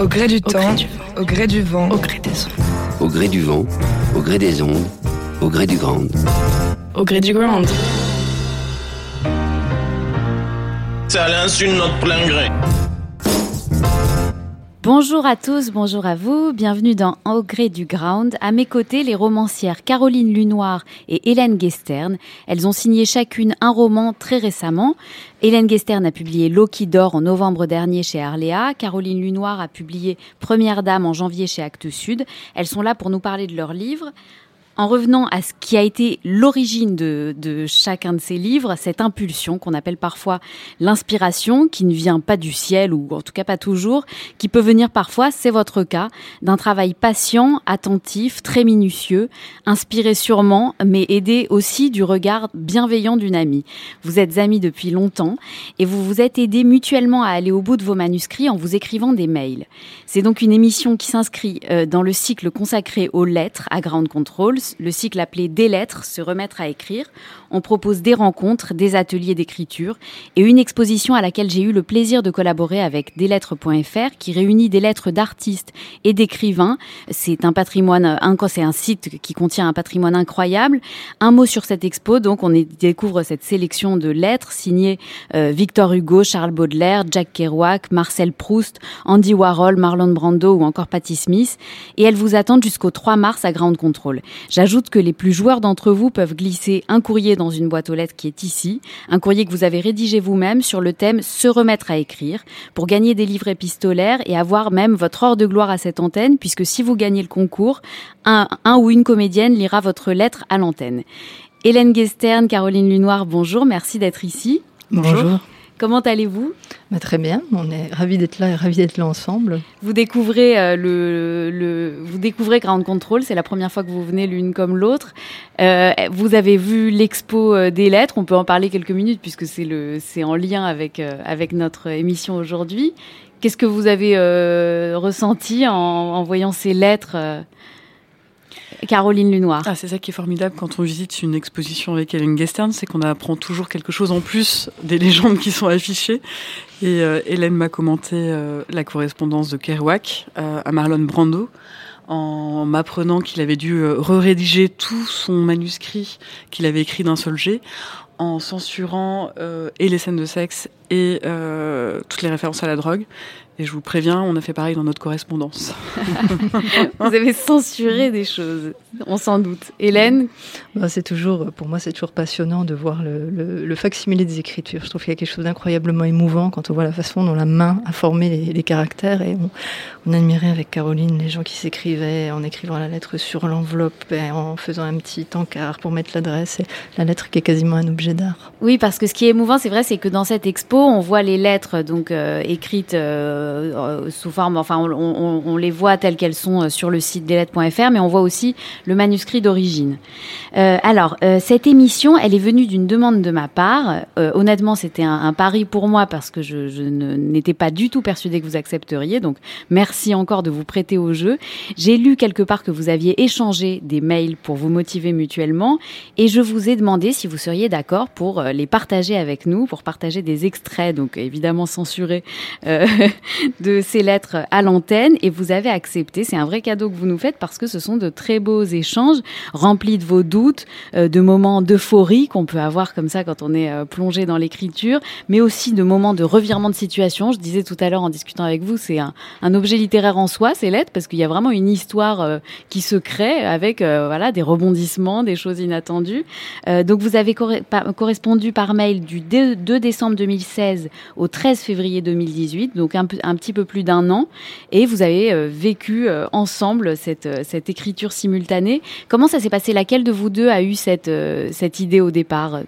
Au gré du temps, au gré du vent, Au gré des ondes. Au gré du vent, au gré des ondes, au gré du grand. Au gré du ground. C'est à l'insu de notre plein gré. Bonjour à tous, bonjour à vous, bienvenue dans Au gré du ground. À mes côtés, les romancières Caroline Lunoir et Hélène Guestern. Elles ont signé chacune un roman très récemment. Hélène Guestern a publié L'eau qui dort en novembre dernier chez Arléa. Caroline Lunoir a publié Première dame en janvier chez Actes Sud. Elles sont là pour nous parler de leurs livres. En revenant à ce qui a été l'origine de, de chacun de ces livres, cette impulsion qu'on appelle parfois l'inspiration, qui ne vient pas du ciel, ou en tout cas pas toujours, qui peut venir parfois, c'est votre cas, d'un travail patient, attentif, très minutieux, inspiré sûrement, mais aidé aussi du regard bienveillant d'une amie. Vous êtes amis depuis longtemps et vous vous êtes aidés mutuellement à aller au bout de vos manuscrits en vous écrivant des mails. C'est donc une émission qui s'inscrit euh, dans le cycle consacré aux lettres à Ground Control, le cycle appelé Des lettres, se remettre à écrire. On propose des rencontres, des ateliers d'écriture et une exposition à laquelle j'ai eu le plaisir de collaborer avec deslettres.fr qui réunit des lettres d'artistes et d'écrivains. C'est un patrimoine, c'est un site qui contient un patrimoine incroyable. Un mot sur cette expo, donc on découvre cette sélection de lettres signées euh, Victor Hugo, Charles Baudelaire, Jack Kerouac, Marcel Proust, Andy Warhol, Marlon Brando ou encore Patti Smith. Et elles vous attendent jusqu'au 3 mars à Ground Control. J'ajoute que les plus joueurs d'entre vous peuvent glisser un courrier dans une boîte aux lettres qui est ici, un courrier que vous avez rédigé vous-même sur le thème Se remettre à écrire, pour gagner des livres épistolaires et avoir même votre heure de gloire à cette antenne, puisque si vous gagnez le concours, un, un ou une comédienne lira votre lettre à l'antenne. Hélène Guestern, Caroline Lunoir, bonjour, merci d'être ici. Bonjour. Comment allez-vous Bah, très bien, on est ravis d'être là et ravis d'être là ensemble. Vous découvrez euh, le, le, vous découvrez Ground Control, c'est la première fois que vous venez l'une comme l'autre. Euh, vous avez vu l'expo euh, des lettres, on peut en parler quelques minutes puisque c'est le, c'est en lien avec euh, avec notre émission aujourd'hui. Qu'est-ce que vous avez ressenti en, en voyant ces lettres, Caroline Lunoir Ah, c'est ça qui est formidable quand on visite une exposition avec Hélène Guestern, c'est qu'on apprend toujours quelque chose en plus des légendes qui sont affichées. Et euh, Hélène m'a commenté euh, la correspondance de Kerouac euh, à Marlon Brando en m'apprenant qu'il avait dû re-rédiger tout son manuscrit qu'il avait écrit d'un seul jet en censurant et les scènes de sexe et euh, toutes les références à la drogue. Et je vous préviens, on a fait pareil dans notre correspondance. Vous avez censuré des choses, on s'en doute. Hélène, Bah, c'est toujours, pour moi, c'est toujours passionnant de voir le, le, le facsimilé des écritures. Je trouve qu'il y a quelque chose d'incroyablement émouvant quand on voit la façon dont la main a formé les, les caractères. Et on, on admirait avec Caroline les gens qui s'écrivaient en écrivant la lettre sur l'enveloppe et en faisant un petit encart pour mettre l'adresse. Et la lettre qui est quasiment un objet d'art. Oui, parce que ce qui est émouvant, c'est vrai, c'est que dans cette expo, on voit les lettres donc euh, écrites euh, euh, sous forme, enfin, on, les voit telles qu'elles sont sur le site deslettres.fr, mais on voit aussi le manuscrit d'origine. Alors, cette émission, elle est venue d'une demande de ma part. Honnêtement, c'était un, pari pour moi parce que je, je n'étais pas du tout persuadée que vous accepteriez. Donc, merci encore de vous prêter au jeu. J'ai lu quelque part que vous aviez échangé des mails pour vous motiver mutuellement et je vous ai demandé si vous seriez d'accord pour les partager avec nous, pour partager des extraits, donc évidemment censurés, euh, de ces lettres à l'antenne. Et vous avez accepté. C'est un vrai cadeau que vous nous faites parce que ce sont de très beaux échanges remplis de vos doutes, euh, de moments d'euphorie qu'on peut avoir comme ça quand on est euh, plongé dans l'écriture, mais aussi de moments de revirement de situation. Je disais tout à l'heure en discutant avec vous, c'est un, objet littéraire en soi, ces lettres, parce qu'il y a vraiment une histoire qui se crée avec voilà des rebondissements, des choses inattendues. Donc vous avez correspondu par mail du 2 2 décembre 2016 au 13 février 2018, donc un, un petit peu plus d'un an, et vous avez euh, vécu euh, ensemble cette, euh, cette écriture simultanée. Comment ça s'est passé? Laquelle de vous deux a eu cette, cette idée au départ?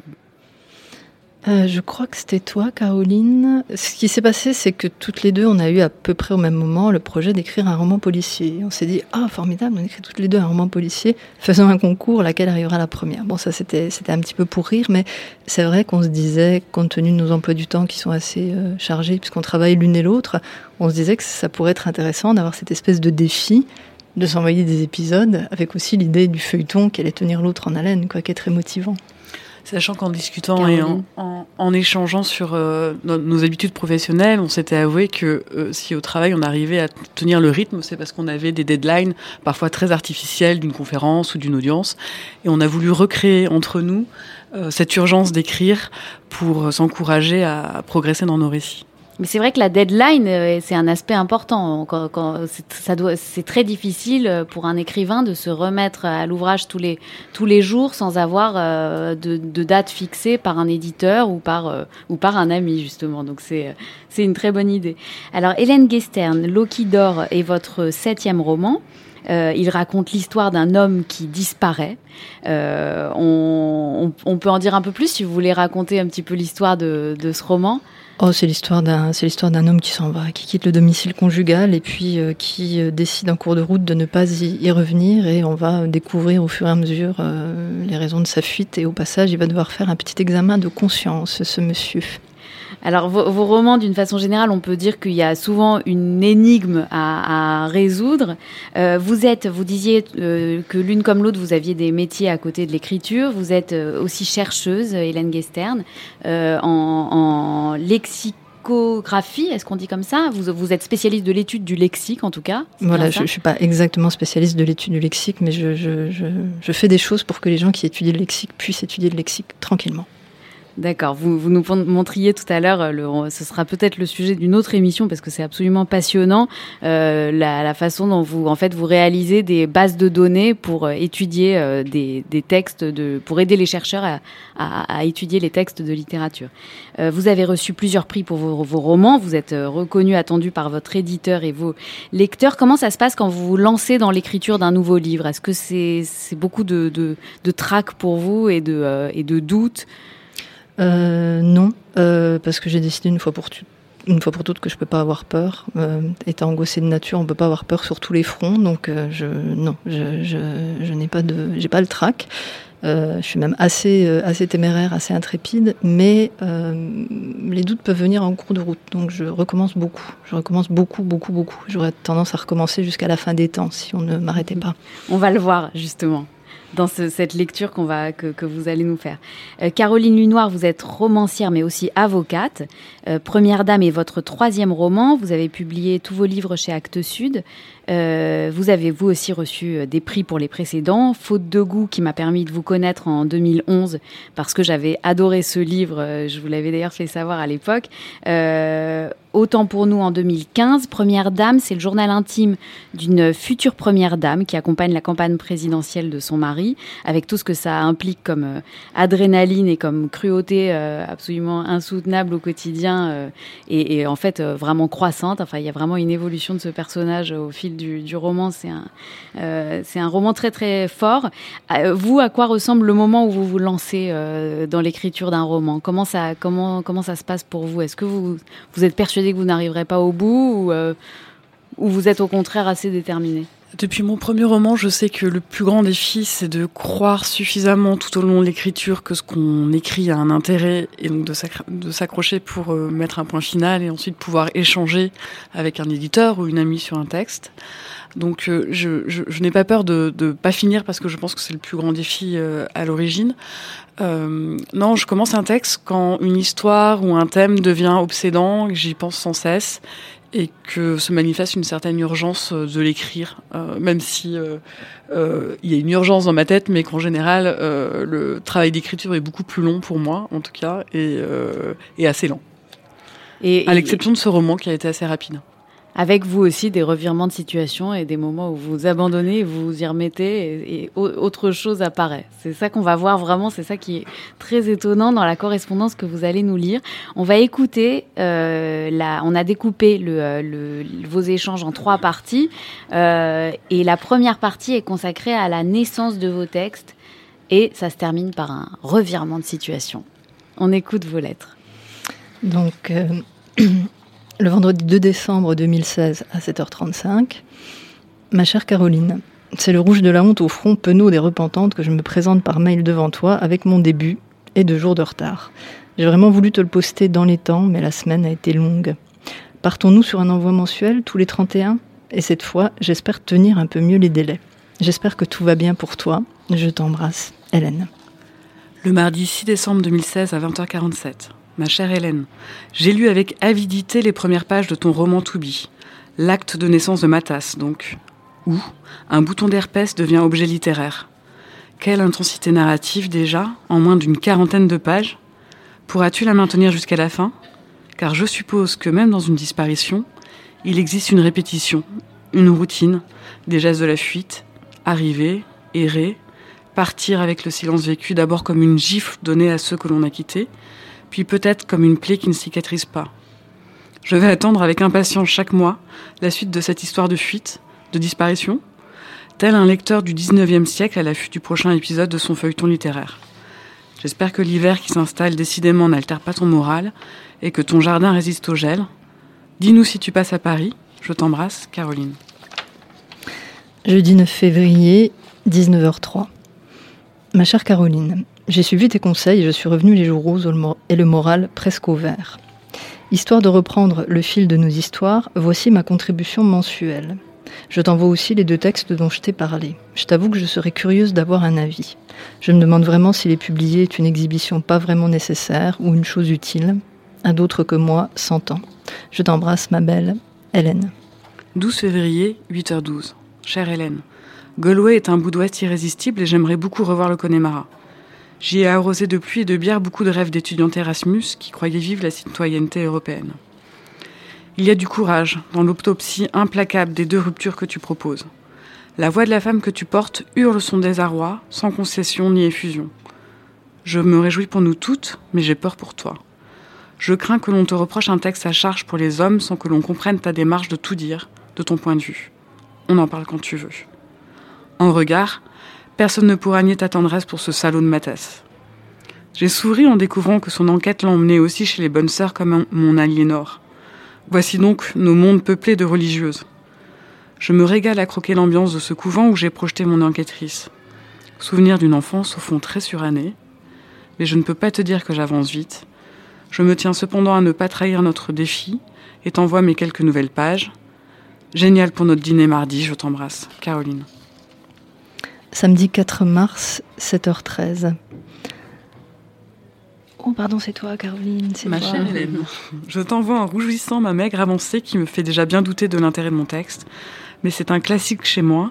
Euh, je crois que c'était toi, Caroline. Ce qui s'est passé, c'est que toutes les deux, on a eu à peu près au même moment le projet d'écrire un roman policier. On s'est dit, ah, formidable, on écrit toutes les deux un roman policier, faisons un concours, laquelle arrivera la première. Bon, ça, c'était, c'était un petit peu pour rire, mais c'est vrai qu'on se disait, compte tenu de nos emplois du temps qui sont assez euh, chargés, puisqu'on travaille l'une et l'autre, on se disait que ça pourrait être intéressant d'avoir cette espèce de défi de s'envoyer des épisodes, avec aussi l'idée du feuilleton qui allait tenir l'autre en haleine, quoi, qui est très motivant. Sachant qu'en discutant et en, échangeant sur euh, nos, habitudes professionnelles, on s'était avoué que euh, si au travail on arrivait à tenir le rythme, c'est parce qu'on avait des deadlines parfois très artificielles d'une conférence ou d'une audience. Et on a voulu recréer entre nous euh, cette urgence d'écrire pour s'encourager à progresser dans nos récits. Mais c'est vrai que la deadline, euh, c'est un aspect important. c'est très difficile euh, pour un écrivain de se remettre à l'ouvrage tous les, tous les jours sans avoir euh, de, date fixée par un éditeur ou par, ou par un ami, justement. Donc c'est, c'est une très bonne idée. Alors, Hélène Gestern, L'eau qui dort est votre septième roman. il raconte l'histoire d'un homme qui disparaît. on, peut en dire un peu plus si vous voulez raconter un petit peu l'histoire de, de ce roman? Oh, c'est l'histoire d'un, c'est l'histoire d'un homme qui s'en va, qui quitte le domicile conjugal et puis euh, qui euh, décide en cours de route de ne pas y, revenir et on va découvrir au fur et à mesure euh, les raisons de sa fuite et au passage il va devoir faire un petit examen de conscience, ce monsieur. Alors vos, romans, d'une façon générale, on peut dire qu'il y a souvent une énigme à, résoudre. Euh, vous êtes, vous disiez euh, que l'une comme l'autre, vous aviez des métiers à côté de l'écriture. Vous êtes euh, aussi chercheuse, Hélène Gestern, en, en lexicographie, est-ce qu'on dit comme ça? Vous, vous êtes spécialiste de l'étude du lexique, en tout cas? Voilà, je ne suis pas exactement spécialiste de l'étude du lexique, mais je, je, fais des choses pour que les gens qui étudient le lexique puissent étudier le lexique tranquillement. D'accord. Vous, vous, nous montriez tout à l'heure, euh, ce sera peut-être le sujet d'une autre émission parce que c'est absolument passionnant euh, la, la, façon dont vous en fait vous réalisez des bases de données pour euh, étudier euh, des, des, textes de, pour aider les chercheurs à, à, à étudier les textes de littérature. Euh, vous avez reçu plusieurs prix pour vos, vos romans. Vous êtes reconnu, attendu par votre éditeur et vos lecteurs. Comment ça se passe quand vous vous lancez dans l'écriture d'un nouveau livre? Est-ce que c'est beaucoup de, de, de trac pour vous et de, et de doutes non, euh, parce que j'ai décidé une fois pour une fois pour toutes que je peux pas avoir peur. Euh, étant angoissée de nature, on peut pas avoir peur sur tous les fronts, donc non, je, je, n'ai pas de, j'ai pas le trac. je suis même assez assez téméraire, assez intrépide, mais les doutes peuvent venir en cours de route, donc je recommence beaucoup. Je recommence beaucoup, beaucoup, beaucoup. J'aurais tendance à recommencer jusqu'à la fin des temps si on ne m'arrêtait pas. On va le voir justement dans cette lecture qu'on va que, vous allez nous faire. Euh, Caroline Lunoir, vous êtes romancière mais aussi avocate. Euh, Première Dame est votre troisième roman. Vous avez publié tous vos livres chez Actes Sud. Euh, vous avez vous aussi reçu euh, des prix pour les précédents. Faute de goût qui m'a permis de vous connaître en 2011 parce que j'avais adoré ce livre. Euh, je vous l'avais d'ailleurs fait savoir à l'époque. Autant pour nous en 2015. Première Dame, c'est le journal intime d'une future Première Dame qui accompagne la campagne présidentielle de son mari, avec tout ce que ça implique comme adrénaline et comme cruauté absolument insoutenable au quotidien et, et, en fait vraiment croissante. Enfin, il y a vraiment une évolution de ce personnage au fil du, roman. C'est un, euh, un roman très très fort. Euh, vous, à quoi ressemble le moment où vous vous lancez euh, dans l'écriture d'un roman? Comment ça, comment, comment ça se passe pour vous? Est-ce que vous, vous êtes persuadé que vous n'arriverez pas au bout ou, ou vous êtes au contraire assez déterminé? Depuis mon premier roman, je sais que le plus grand défi, c'est de croire suffisamment tout au long de l'écriture que ce qu'on écrit a un intérêt et donc de s'accrocher pour mettre un point final et ensuite pouvoir échanger avec un éditeur ou une amie sur un texte. Donc euh, je, n'ai pas peur de ne pas finir parce que je pense que c'est le plus grand défi euh, à l'origine. Euh, non, je commence un texte quand une histoire ou un thème devient obsédant, j'y pense sans cesse et que se manifeste une certaine urgence de l'écrire, euh, même si euh, il y a une urgence dans ma tête, mais qu'en général le travail d'écriture est beaucoup plus long pour moi, en tout cas, et, et assez lent. Et, à l'exception de ce roman qui a été assez rapide. Avec vous aussi des revirements de situation et des moments où vous abandonnez, vous y remettez et, autre chose apparaît. C'est ça qu'on va voir vraiment, c'est ça qui est très étonnant dans la correspondance que vous allez nous lire. On va écouter, euh, on a découpé euh, vos échanges en trois parties euh, et la première partie est consacrée à la naissance de vos textes et ça se termine par un revirement de situation. On écoute vos lettres. Donc, euh, le vendredi 2 décembre 2016 à 7h35, ma chère Caroline, c'est le rouge de la honte au front penaud des repentantes que je me présente par mail devant toi avec mon début et deux jours de retard. J'ai vraiment voulu te le poster dans les temps, mais la semaine a été longue. Partons-nous sur un envoi mensuel tous les 31 Et cette fois, j'espère tenir un peu mieux les délais. J'espère que tout va bien pour toi. Je t'embrasse, Hélène. Le mardi 6 décembre 2016 à 20h47. Ma chère Hélène, j'ai lu avec avidité les premières pages de ton roman To Be. L'acte de naissance de Matas, donc. Où un bouton d'herpès devient objet littéraire. Quelle intensité narrative déjà, en moins d'une quarantaine de pages Pourras-tu la maintenir jusqu'à la fin? Car je suppose que même dans une disparition, il existe une répétition, une routine, des gestes de la fuite, arriver, errer, partir avec le silence vécu d'abord comme une gifle donnée à ceux que l'on a quittés, puis peut-être comme une plaie qui ne cicatrise pas. Je vais attendre avec impatience chaque mois la suite de cette histoire de fuite, de disparition, tel un lecteur du 19e siècle à l'affût du prochain épisode de son feuilleton littéraire. J'espère que l'hiver qui s'installe décidément n'altère pas ton moral et que ton jardin résiste au gel. Dis-nous si tu passes à Paris. Je t'embrasse, Caroline. Jeudi 9 février, 19h03. Ma chère Caroline, j'ai suivi tes conseils et je suis revenue les jours roses et le moral presque au vert. Histoire de reprendre le fil de nos histoires, voici ma contribution mensuelle. Je t'envoie aussi les deux textes dont je t'ai parlé. Je t'avoue que je serais curieuse d'avoir un avis. Je me demande vraiment si les publier est une exhibition pas vraiment nécessaire ou une chose utile. À d'autres que moi, s'entend. Je t'embrasse, ma belle Hélène. 12 février, 8h12. Chère Hélène, Galway est un bout d'ouest irrésistible et j'aimerais beaucoup revoir le Connemara. J'y ai arrosé de pluie et de bière beaucoup de rêves d'étudiants Erasmus qui croyaient vivre la citoyenneté européenne. Il y a du courage dans l'autopsie implacable des deux ruptures que tu proposes. La voix de la femme que tu portes hurle son désarroi, sans concession ni effusion. Je me réjouis pour nous toutes, mais j'ai peur pour toi. Je crains que l'on te reproche un texte à charge pour les hommes sans que l'on comprenne ta démarche de tout dire, de ton point de vue. On en parle quand tu veux. En regard, personne ne pourra nier ta tendresse pour ce salaud de Matès. J'ai souri en découvrant que son enquête l'emmenait aussi chez les bonnes sœurs comme mon Aliénor. Voici donc nos mondes peuplés de religieuses. Je me régale à croquer l'ambiance de ce couvent où j'ai projeté mon enquêtrice. Souvenir d'une enfance au fond très surannée. Mais je ne peux pas te dire que j'avance vite. Je me tiens cependant à ne pas trahir notre défi et t'envoie mes quelques nouvelles pages. Génial pour notre dîner mardi, je t'embrasse. Caroline. Samedi 4 mars, 7h13. Oh, pardon, c'est toi, Caroline. C'est ma chère Hélène. Je t'envoie en rougissant ma maigre avancée qui me fait déjà bien douter de l'intérêt de mon texte. Mais c'est un classique chez moi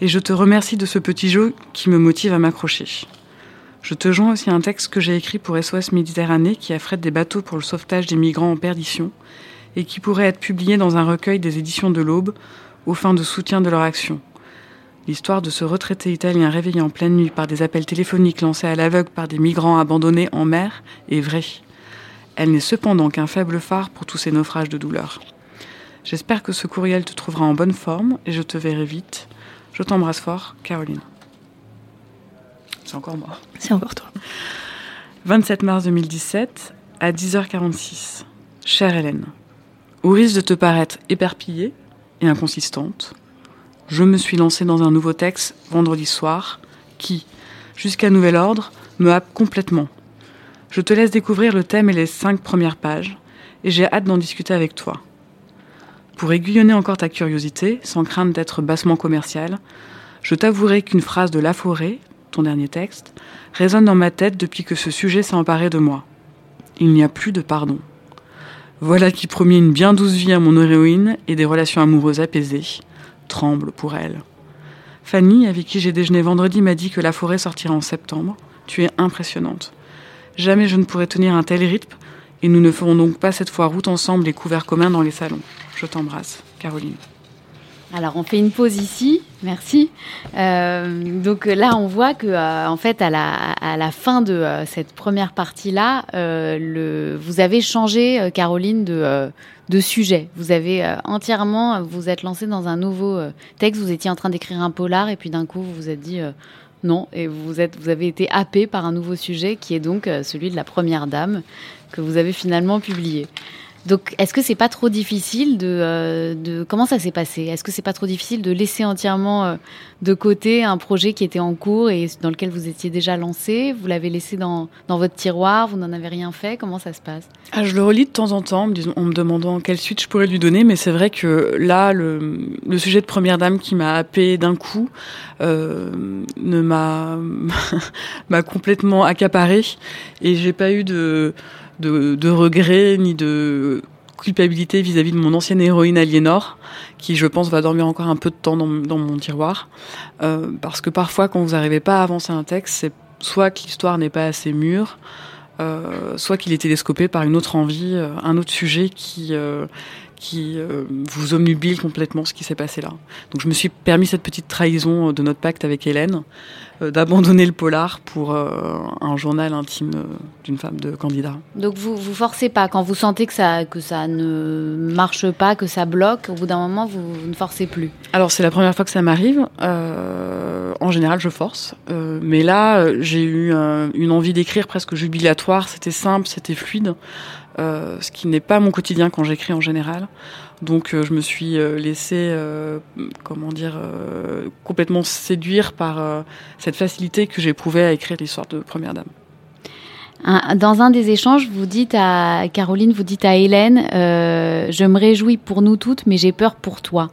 et je te remercie de ce petit jeu qui me motive à m'accrocher. Je te joins aussi un texte que j'ai écrit pour SOS Méditerranée qui affrète des bateaux pour le sauvetage des migrants en perdition et qui pourrait être publié dans un recueil des éditions de l'Aube aux fins de soutien de leur action. L'histoire de ce retraité italien réveillé en pleine nuit par des appels téléphoniques lancés à l'aveugle par des migrants abandonnés en mer est vraie. Elle n'est cependant qu'un faible phare pour tous ces naufrages de douleur. J'espère que ce courriel te trouvera en bonne forme et je te verrai vite. Je t'embrasse fort, Caroline. C'est encore moi. C'est encore toi. 27 mars 2017, à 10h46. Chère Hélène, au risque de te paraître éparpillée et inconsistante, je me suis lancée dans un nouveau texte vendredi soir qui, jusqu'à nouvel ordre, me happe complètement. Je te laisse découvrir le thème et les cinq premières pages, et j'ai hâte d'en discuter avec toi. Pour aiguillonner encore ta curiosité, sans crainte d'être bassement commercial, je t'avouerai qu'une phrase de La Forêt, ton dernier texte, résonne dans ma tête depuis que ce sujet s'est emparé de moi. Il n'y a plus de pardon. Voilà qui promet une bien douce vie à mon héroïne et des relations amoureuses apaisées, tremble pour elle. Fanny, avec qui j'ai déjeuné vendredi, m'a dit que la forêt sortira en septembre. Tu es impressionnante. Jamais je ne pourrais tenir un tel rythme, et nous ne ferons donc pas cette fois route ensemble les couverts communs dans les salons. Je t'embrasse, Caroline. Alors on fait une pause ici, merci. Euh, donc là on voit que euh, en fait à la, à la fin de euh, cette première partie là, le, vous avez changé Caroline de, de sujet. Vous avez entièrement, vous êtes lancé dans un nouveau texte. Vous étiez en train d'écrire un polar et puis d'un coup vous vous êtes dit Non, et vous, êtes, vous avez été happé par un nouveau sujet qui est donc celui de la Première Dame que vous avez finalement publié. Donc, est-ce que c'est pas trop difficile de, euh, de comment ça s'est passé? Est-ce que c'est pas trop difficile de laisser entièrement euh, de côté un projet qui était en cours et dans lequel vous étiez déjà lancé? Vous l'avez laissé dans, dans votre tiroir Vous n'en avez rien fait? Comment ça se passe? Ah, Je le relis de temps en temps, en me demandant quelle suite je pourrais lui donner. Mais c'est vrai que là, le, le, sujet de Première Dame qui m'a happé d'un coup euh, ne m'a m'a complètement accaparé et j'ai pas eu de de, de regrets ni de culpabilité vis-à-vis de mon ancienne héroïne Aliénor, qui je pense va dormir encore un peu de temps dans, mon tiroir. Euh, parce que parfois, quand vous n'arrivez pas à avancer un texte, c'est soit que l'histoire n'est pas assez mûre, euh, soit qu'il est télescopé par une autre envie, euh, un autre sujet qui, qui euh, vous omnubile complètement ce qui s'est passé là. Donc je me suis permis cette petite trahison de notre pacte avec Hélène, euh, d'abandonner le polar pour euh, un journal intime d'une femme de candidat. Donc vous vous forcez pas quand vous sentez que ça que ça ne marche pas, que ça bloque. Au bout d'un moment, vous, vous, ne forcez plus. Alors c'est la première fois que ça m'arrive. en général, je force, mais là, j'ai eu une envie d'écrire presque jubilatoire. C'était simple, c'était fluide. Euh, ce qui n'est pas mon quotidien quand j'écris en général. Donc euh, je me suis euh, laissée, comment dire, complètement séduire par cette facilité que j'éprouvais à écrire l'histoire de Première Dame. Dans un des échanges, vous dites à Caroline, vous dites à Hélène, je me réjouis pour nous toutes, mais j'ai peur pour toi.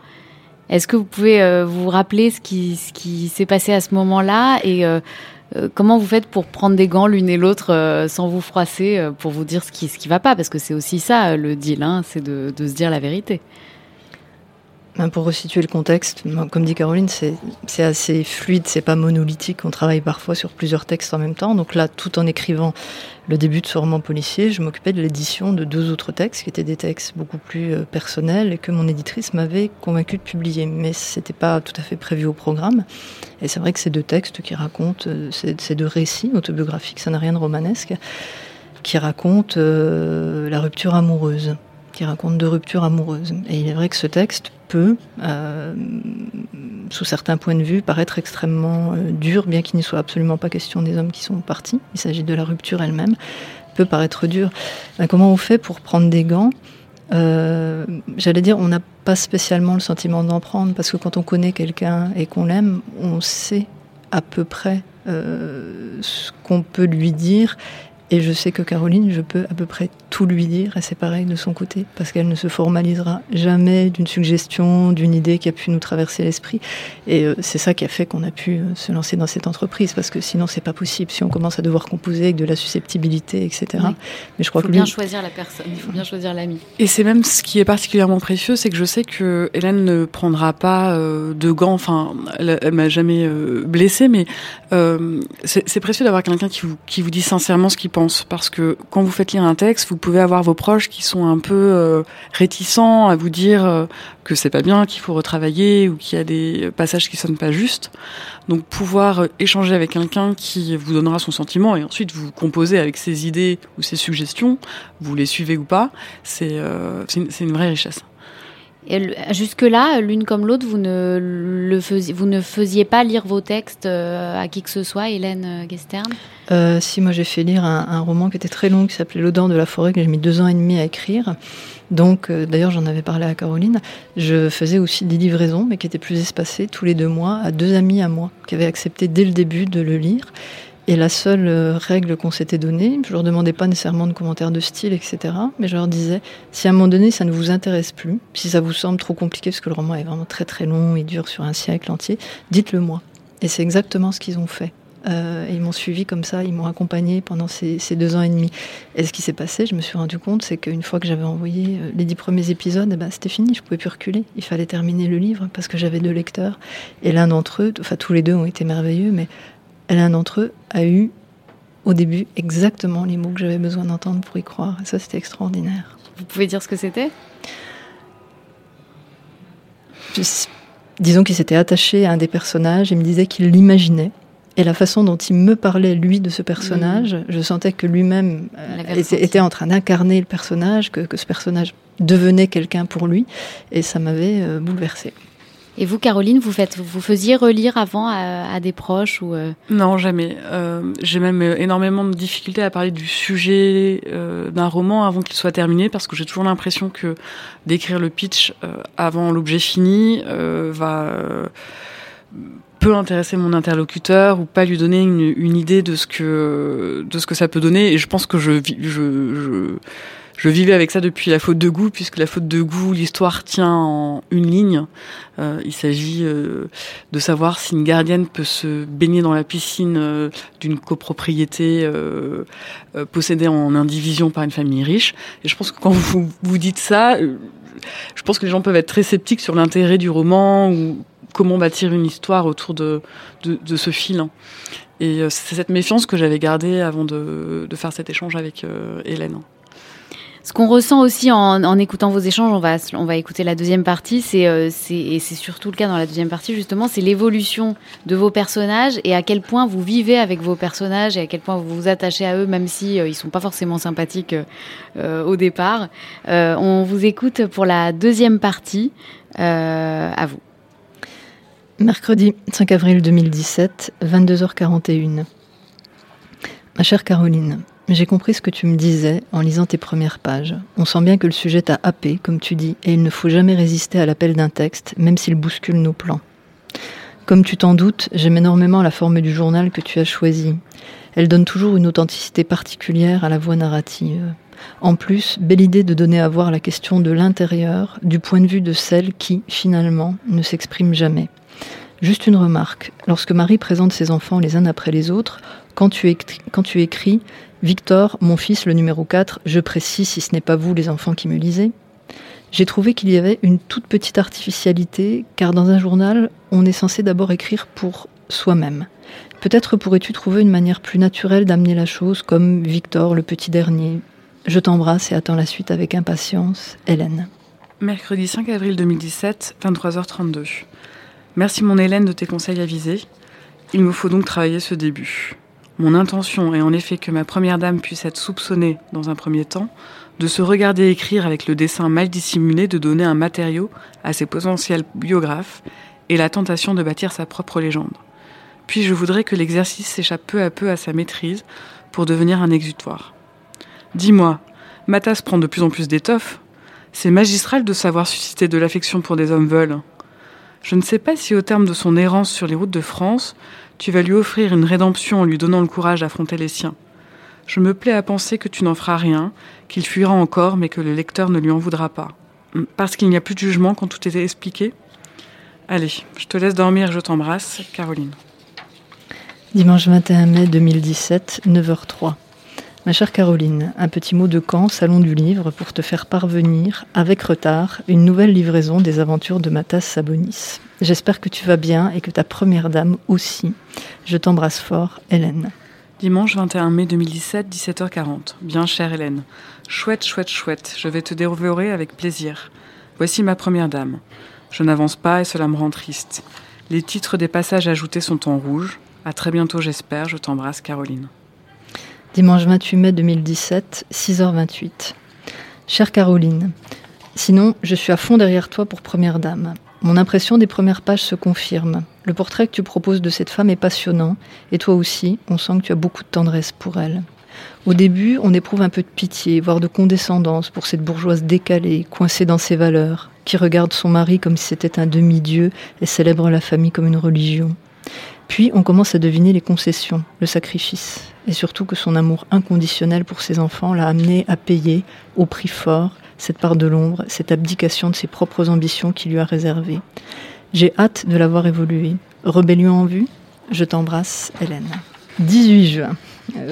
Est-ce que vous pouvez vous rappeler ce qui, ce qui s'est passé à ce moment-là et comment vous faites pour prendre des gants l'une et l'autre euh, sans vous froisser euh, pour vous dire ce qui ce qui va pas? Parce que c'est aussi ça le deal, hein, c'est de, de, se dire la vérité. Ben, pour resituer le contexte, comme dit Caroline, c'est assez fluide, c'est pas monolithique. On travaille parfois sur plusieurs textes en même temps. Donc là, tout en écrivant le début de ce roman policier, je m'occupais de l'édition de deux autres textes qui étaient des textes beaucoup plus euh, personnels et que mon éditrice m'avait convaincu de publier. Mais c'était pas tout à fait prévu au programme. Et c'est vrai que ces deux textes qui racontent, euh, ces deux récits autobiographiques, ça n'a rien de romanesque, qui racontent euh, la rupture amoureuse qui raconte deux ruptures amoureuses. Et il est vrai que ce texte peut, euh, sous certains points de vue, paraître extrêmement euh, dur, bien qu'il n'y soit absolument pas question des hommes qui sont partis. Il s'agit de la rupture elle-même. Peut paraître dur. Ben, comment on fait pour prendre des gants? Euh, J'allais dire, on n'a pas spécialement le sentiment d'en prendre, parce que quand on connaît quelqu'un et qu'on l'aime, on sait à peu près ce qu'on peut lui dire et je sais que Caroline, je peux à peu près tout lui dire, et c'est pareil de son côté, parce qu'elle ne se formalisera jamais d'une suggestion, d'une idée qui a pu nous traverser l'esprit. Et euh, c'est ça qui a fait qu'on a pu euh, se lancer dans cette entreprise, parce que sinon c'est pas possible. Si on commence à devoir composer avec de la susceptibilité, etc. Mais je crois il faut bien choisir la personne, il faut bien choisir l'ami. Et c'est même ce qui est particulièrement précieux, c'est que je sais que Hélène ne prendra pas euh, de gants. Enfin, elle, elle m'a jamais blessée, mais c'est précieux d'avoir quelqu'un qui vous, qui vous dit sincèrement ce qu'il pense parce que quand vous faites lire un texte, vous pouvez avoir vos proches qui sont un peu euh, réticents à vous dire euh, que c'est pas bien, qu'il faut retravailler ou qu'il y a des passages qui sonnent pas justes. Donc pouvoir euh, échanger avec quelqu'un qui vous donnera son sentiment et ensuite vous composer avec ses idées ou ses suggestions, vous les suivez ou pas, c'est une, une vraie richesse. Jusque-là, l'une comme l'autre, vous ne faisiez, vous ne faisiez pas lire vos textes à qui que ce soit, Hélène Gestern? Euh, si moi j'ai fait lire un, roman qui était très long, qui s'appelait L'odeur de la forêt, que j'ai mis deux ans et demi à écrire. Donc, euh, d'ailleurs, j'en avais parlé à Caroline. Je faisais aussi des livraisons, mais qui étaient plus espacées, tous les deux mois, à deux amis à moi, qui avaient accepté dès le début de le lire. Et la seule euh, règle qu'on s'était donnée, je leur demandais pas nécessairement de commentaires de style, etc. Mais je leur disais, si à un moment donné ça ne vous intéresse plus, si ça vous semble trop compliqué, parce que le roman est vraiment très très long, il dure sur un siècle entier, dites-le moi. Et c'est exactement ce qu'ils ont fait. Euh, ils m'ont suivi comme ça, ils m'ont accompagné pendant ces, deux ans et demi. Et ce qui s'est passé, je me suis rendu compte, c'est qu'une fois que j'avais envoyé euh, les dix premiers épisodes, eh ben, c'était fini, je pouvais plus reculer. Il fallait terminer le livre parce que j'avais deux lecteurs. Et l'un d'entre eux, enfin tous les deux ont été merveilleux, mais l'un d'entre eux a eu au début exactement les mots que j'avais besoin d'entendre pour y croire. Et ça, c'était extraordinaire. Vous pouvez dire ce que c'était? Disons qu'il s'était attaché à un des personnages et me disait qu'il l'imaginait et la façon dont il me parlait, lui, de ce personnage, je sentais que lui-même euh, était, en train d'incarner le personnage, que, ce personnage devenait quelqu'un pour lui, et ça m'avait bouleversé. Euh, bouleversée. Et vous, Caroline, vous, faites, vous faisiez relire avant à, des proches ou euh Non, jamais. Euh, J'ai même énormément de difficultés à parler du sujet euh, d'un roman avant qu'il soit terminé, parce que j'ai toujours l'impression que d'écrire le pitch avant l'objet fini va peut intéresser mon interlocuteur ou pas lui donner une, idée de ce que de ce que ça peut donner. Et je pense que je je vivais avec ça depuis la faute de goût, puisque la faute de goût, l'histoire tient en une ligne. Euh, il s'agit euh, de savoir si une gardienne peut se baigner dans la piscine euh, d'une copropriété euh, euh, possédée en indivision par une famille riche. Et je pense que quand vous vous dites ça, je pense que les gens peuvent être très sceptiques sur l'intérêt du roman ou comment bâtir une histoire autour de, de, de ce fil. Et c'est cette méfiance que j'avais gardée avant de, de, faire cet échange avec Hélène. Ce qu'on ressent aussi en, écoutant vos échanges, on va, on va écouter la deuxième partie, c'est, euh, et c'est surtout le cas dans la deuxième partie justement, c'est l'évolution de vos personnages et à quel point vous vivez avec vos personnages et à quel point vous vous attachez à eux, même si euh, ils sont pas forcément sympathiques euh, au départ. Euh, on vous écoute pour la deuxième partie. Euh, à vous. Mercredi 5 avril 2017, 22h41. Ma chère Caroline, j'ai compris ce que tu me disais en lisant tes premières pages. On sent bien que le sujet t'a happé, comme tu dis, et il ne faut jamais résister à l'appel d'un texte, même s'il bouscule nos plans. Comme tu t'en doutes, j'aime énormément la forme du journal que tu as choisi. Elle donne toujours une authenticité particulière à la voix narrative. En plus, belle idée de donner à voir la question de l'intérieur du point de vue de celle qui, finalement, ne s'exprime jamais. Juste une remarque. Lorsque Marie présente ses enfants les uns après les autres, quand tu, quand tu écris Victor, mon fils, le numéro 4, je précise si ce n'est pas vous les enfants qui me lisez, j'ai trouvé qu'il y avait une toute petite artificialité, car dans un journal, on est censé d'abord écrire pour soi-même. Peut-être pourrais-tu trouver une manière plus naturelle d'amener la chose, comme Victor, le petit dernier. Je t'embrasse et attends la suite avec impatience. Hélène. Mercredi 5 avril 2017, 23h32. Merci mon Hélène de tes conseils avisés. Il me faut donc travailler ce début. Mon intention est en effet que ma première dame puisse être soupçonnée, dans un premier temps, de se regarder écrire avec le dessin mal dissimulé de donner un matériau à ses potentiels biographes et la tentation de bâtir sa propre légende. Puis je voudrais que l'exercice s'échappe peu à peu à sa maîtrise pour devenir un exutoire. Dis-moi, ma tasse prend de plus en plus d'étoffe. C'est magistral de savoir susciter de l'affection pour des hommes veulent. Je ne sais pas si au terme de son errance sur les routes de France, tu vas lui offrir une rédemption en lui donnant le courage d'affronter les siens. Je me plais à penser que tu n'en feras rien, qu'il fuira encore, mais que le lecteur ne lui en voudra pas. Parce qu'il n'y a plus de jugement quand tout est expliqué? Allez, je te laisse dormir, je t'embrasse, Caroline. Dimanche 21 mai 2017, 9h03. Ma chère Caroline, un petit mot de camp, salon du livre, pour te faire parvenir, avec retard, une nouvelle livraison des aventures de Matas Sabonis. J'espère que tu vas bien et que ta première dame aussi. Je t'embrasse fort, Hélène. Dimanche 21 mai 2017, 17h40. Bien chère Hélène. Chouette, chouette, chouette. Je vais te dévorer avec plaisir. Voici ma première dame. Je n'avance pas et cela me rend triste. Les titres des passages ajoutés sont en rouge. À très bientôt, j'espère. Je t'embrasse, Caroline. Dimanche 28 mai 2017, 6h28. Chère Caroline, sinon, je suis à fond derrière toi pour Première Dame. Mon impression des premières pages se confirme. Le portrait que tu proposes de cette femme est passionnant, et toi aussi, on sent que tu as beaucoup de tendresse pour elle. Au début, on éprouve un peu de pitié, voire de condescendance pour cette bourgeoise décalée, coincée dans ses valeurs, qui regarde son mari comme si c'était un demi-dieu et célèbre la famille comme une religion. Puis on commence à deviner les concessions, le sacrifice, et surtout que son amour inconditionnel pour ses enfants l'a amené à payer, au prix fort, cette part de l'ombre, cette abdication de ses propres ambitions qui lui a réservées. J'ai hâte de la voir évoluer. Rébellion en vue Je t'embrasse, Hélène. 18 juin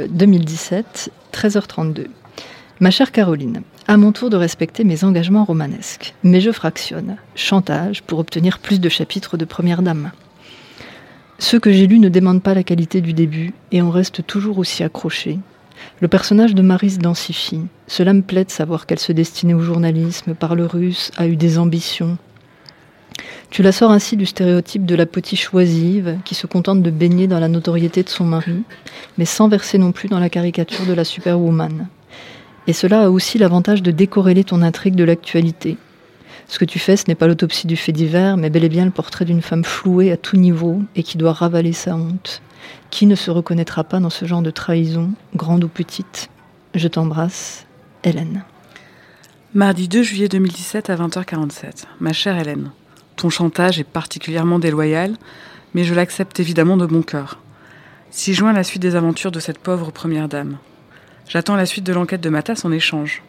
2017, 13h32. Ma chère Caroline, à mon tour de respecter mes engagements romanesques, mais je fractionne. Chantage pour obtenir plus de chapitres de Première Dame. Ceux que j'ai lus ne demandent pas la qualité du début et on reste toujours aussi accroché. Le personnage de Marie se densifie. Cela me plaît de savoir qu'elle se destinait au journalisme, parle russe, a eu des ambitions. Tu la sors ainsi du stéréotype de la potiche oisive qui se contente de baigner dans la notoriété de son mari, mais sans verser non plus dans la caricature de la superwoman. Et cela a aussi l'avantage de décorréler ton intrigue de l'actualité. Ce que tu fais, ce n'est pas l'autopsie du fait divers, mais bel et bien le portrait d'une femme flouée à tout niveau et qui doit ravaler sa honte. Qui ne se reconnaîtra pas dans ce genre de trahison, grande ou petite? Je t'embrasse, Hélène. Mardi 2 juillet 2017 à 20h47. Ma chère Hélène, ton chantage est particulièrement déloyal, mais je l'accepte évidemment de bon cœur. Si joint la suite des aventures de cette pauvre première dame. J'attends la suite de l'enquête de Matas en échange.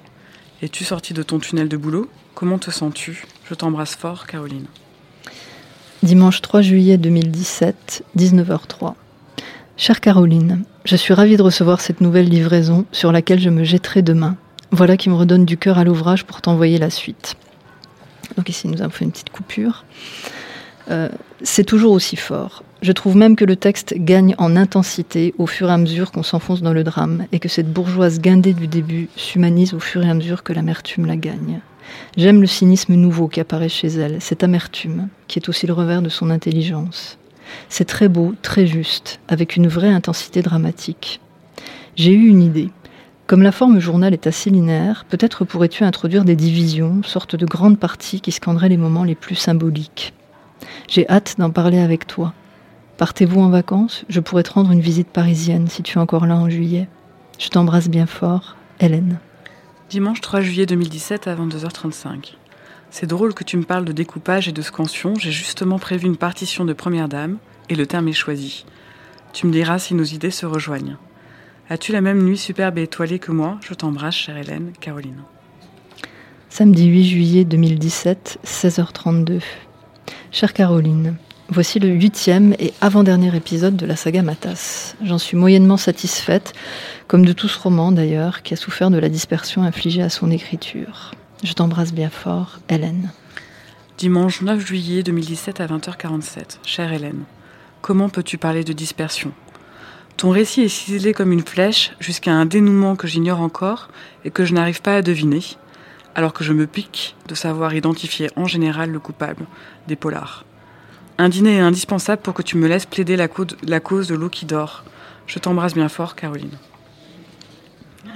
Es-tu sortie de ton tunnel de boulot? Comment te sens-tu? Je t'embrasse fort, Caroline. Dimanche 3 juillet 2017, 19h03. Chère Caroline, je suis ravie de recevoir cette nouvelle livraison sur laquelle je me jetterai demain. Voilà qui me redonne du cœur à l'ouvrage pour t'envoyer la suite. Donc ici, nous avons fait une petite coupure. Euh, c'est toujours aussi fort. Je trouve même que le texte gagne en intensité au fur et à mesure qu'on s'enfonce dans le drame et que cette bourgeoise guindée du début s'humanise au fur et à mesure que l'amertume la gagne. J'aime le cynisme nouveau qui apparaît chez elle, cette amertume, qui est aussi le revers de son intelligence. C'est très beau, très juste, avec une vraie intensité dramatique. J'ai eu une idée. Comme la forme journal est assez linéaire, peut-être pourrais-tu introduire des divisions, sorte de grandes parties qui scanderaient les moments les plus symboliques. J'ai hâte d'en parler avec toi. Partez-vous en vacances? Je pourrais te rendre une visite parisienne si tu es encore là en juillet. Je t'embrasse bien fort, Hélène. Dimanche 3 juillet 2017 à 22h35. C'est drôle que tu me parles de découpage et de scansion. J'ai justement prévu une partition de première dame et le terme est choisi. Tu me diras si nos idées se rejoignent. As-tu la même nuit superbe et étoilée que moi? Je t'embrasse, chère Hélène, Caroline. Samedi 8 juillet 2017, 16h32. Chère Caroline, voici le huitième et avant-dernier épisode de la saga Matas. J'en suis moyennement satisfaite, comme de tout ce roman d'ailleurs, qui a souffert de la dispersion infligée à son écriture. Je t'embrasse bien fort, Hélène. Dimanche 9 juillet 2017 à 20h47. Chère Hélène, comment peux-tu parler de dispersion? Ton récit est ciselé comme une flèche jusqu'à un dénouement que j'ignore encore et que je n'arrive pas à deviner, alors que je me pique de savoir identifier en général le coupable des polars. Un dîner est indispensable pour que tu me laisses plaider la, cause de l'eau qui dort. Je t'embrasse bien fort, Caroline.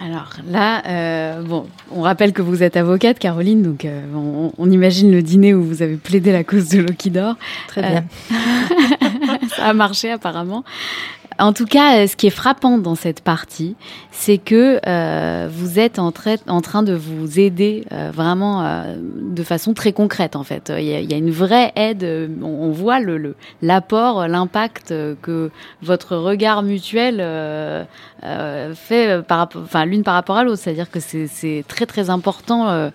Alors là, euh, bon, on rappelle que vous êtes avocate, Caroline, donc euh, on, imagine le dîner où vous avez plaidé la cause de l'eau qui dort. Très bien. Euh, ça a marché apparemment. En tout cas, euh, ce qui est frappant dans cette partie, c'est que euh, vous êtes en, train de vous aider euh, vraiment de façon très concrète. En fait, il y a, une vraie aide. On, voit l'apport, l'impact que votre regard mutuel fait enfin l'une par rapport à l'autre. C'est-à-dire que c'est très très important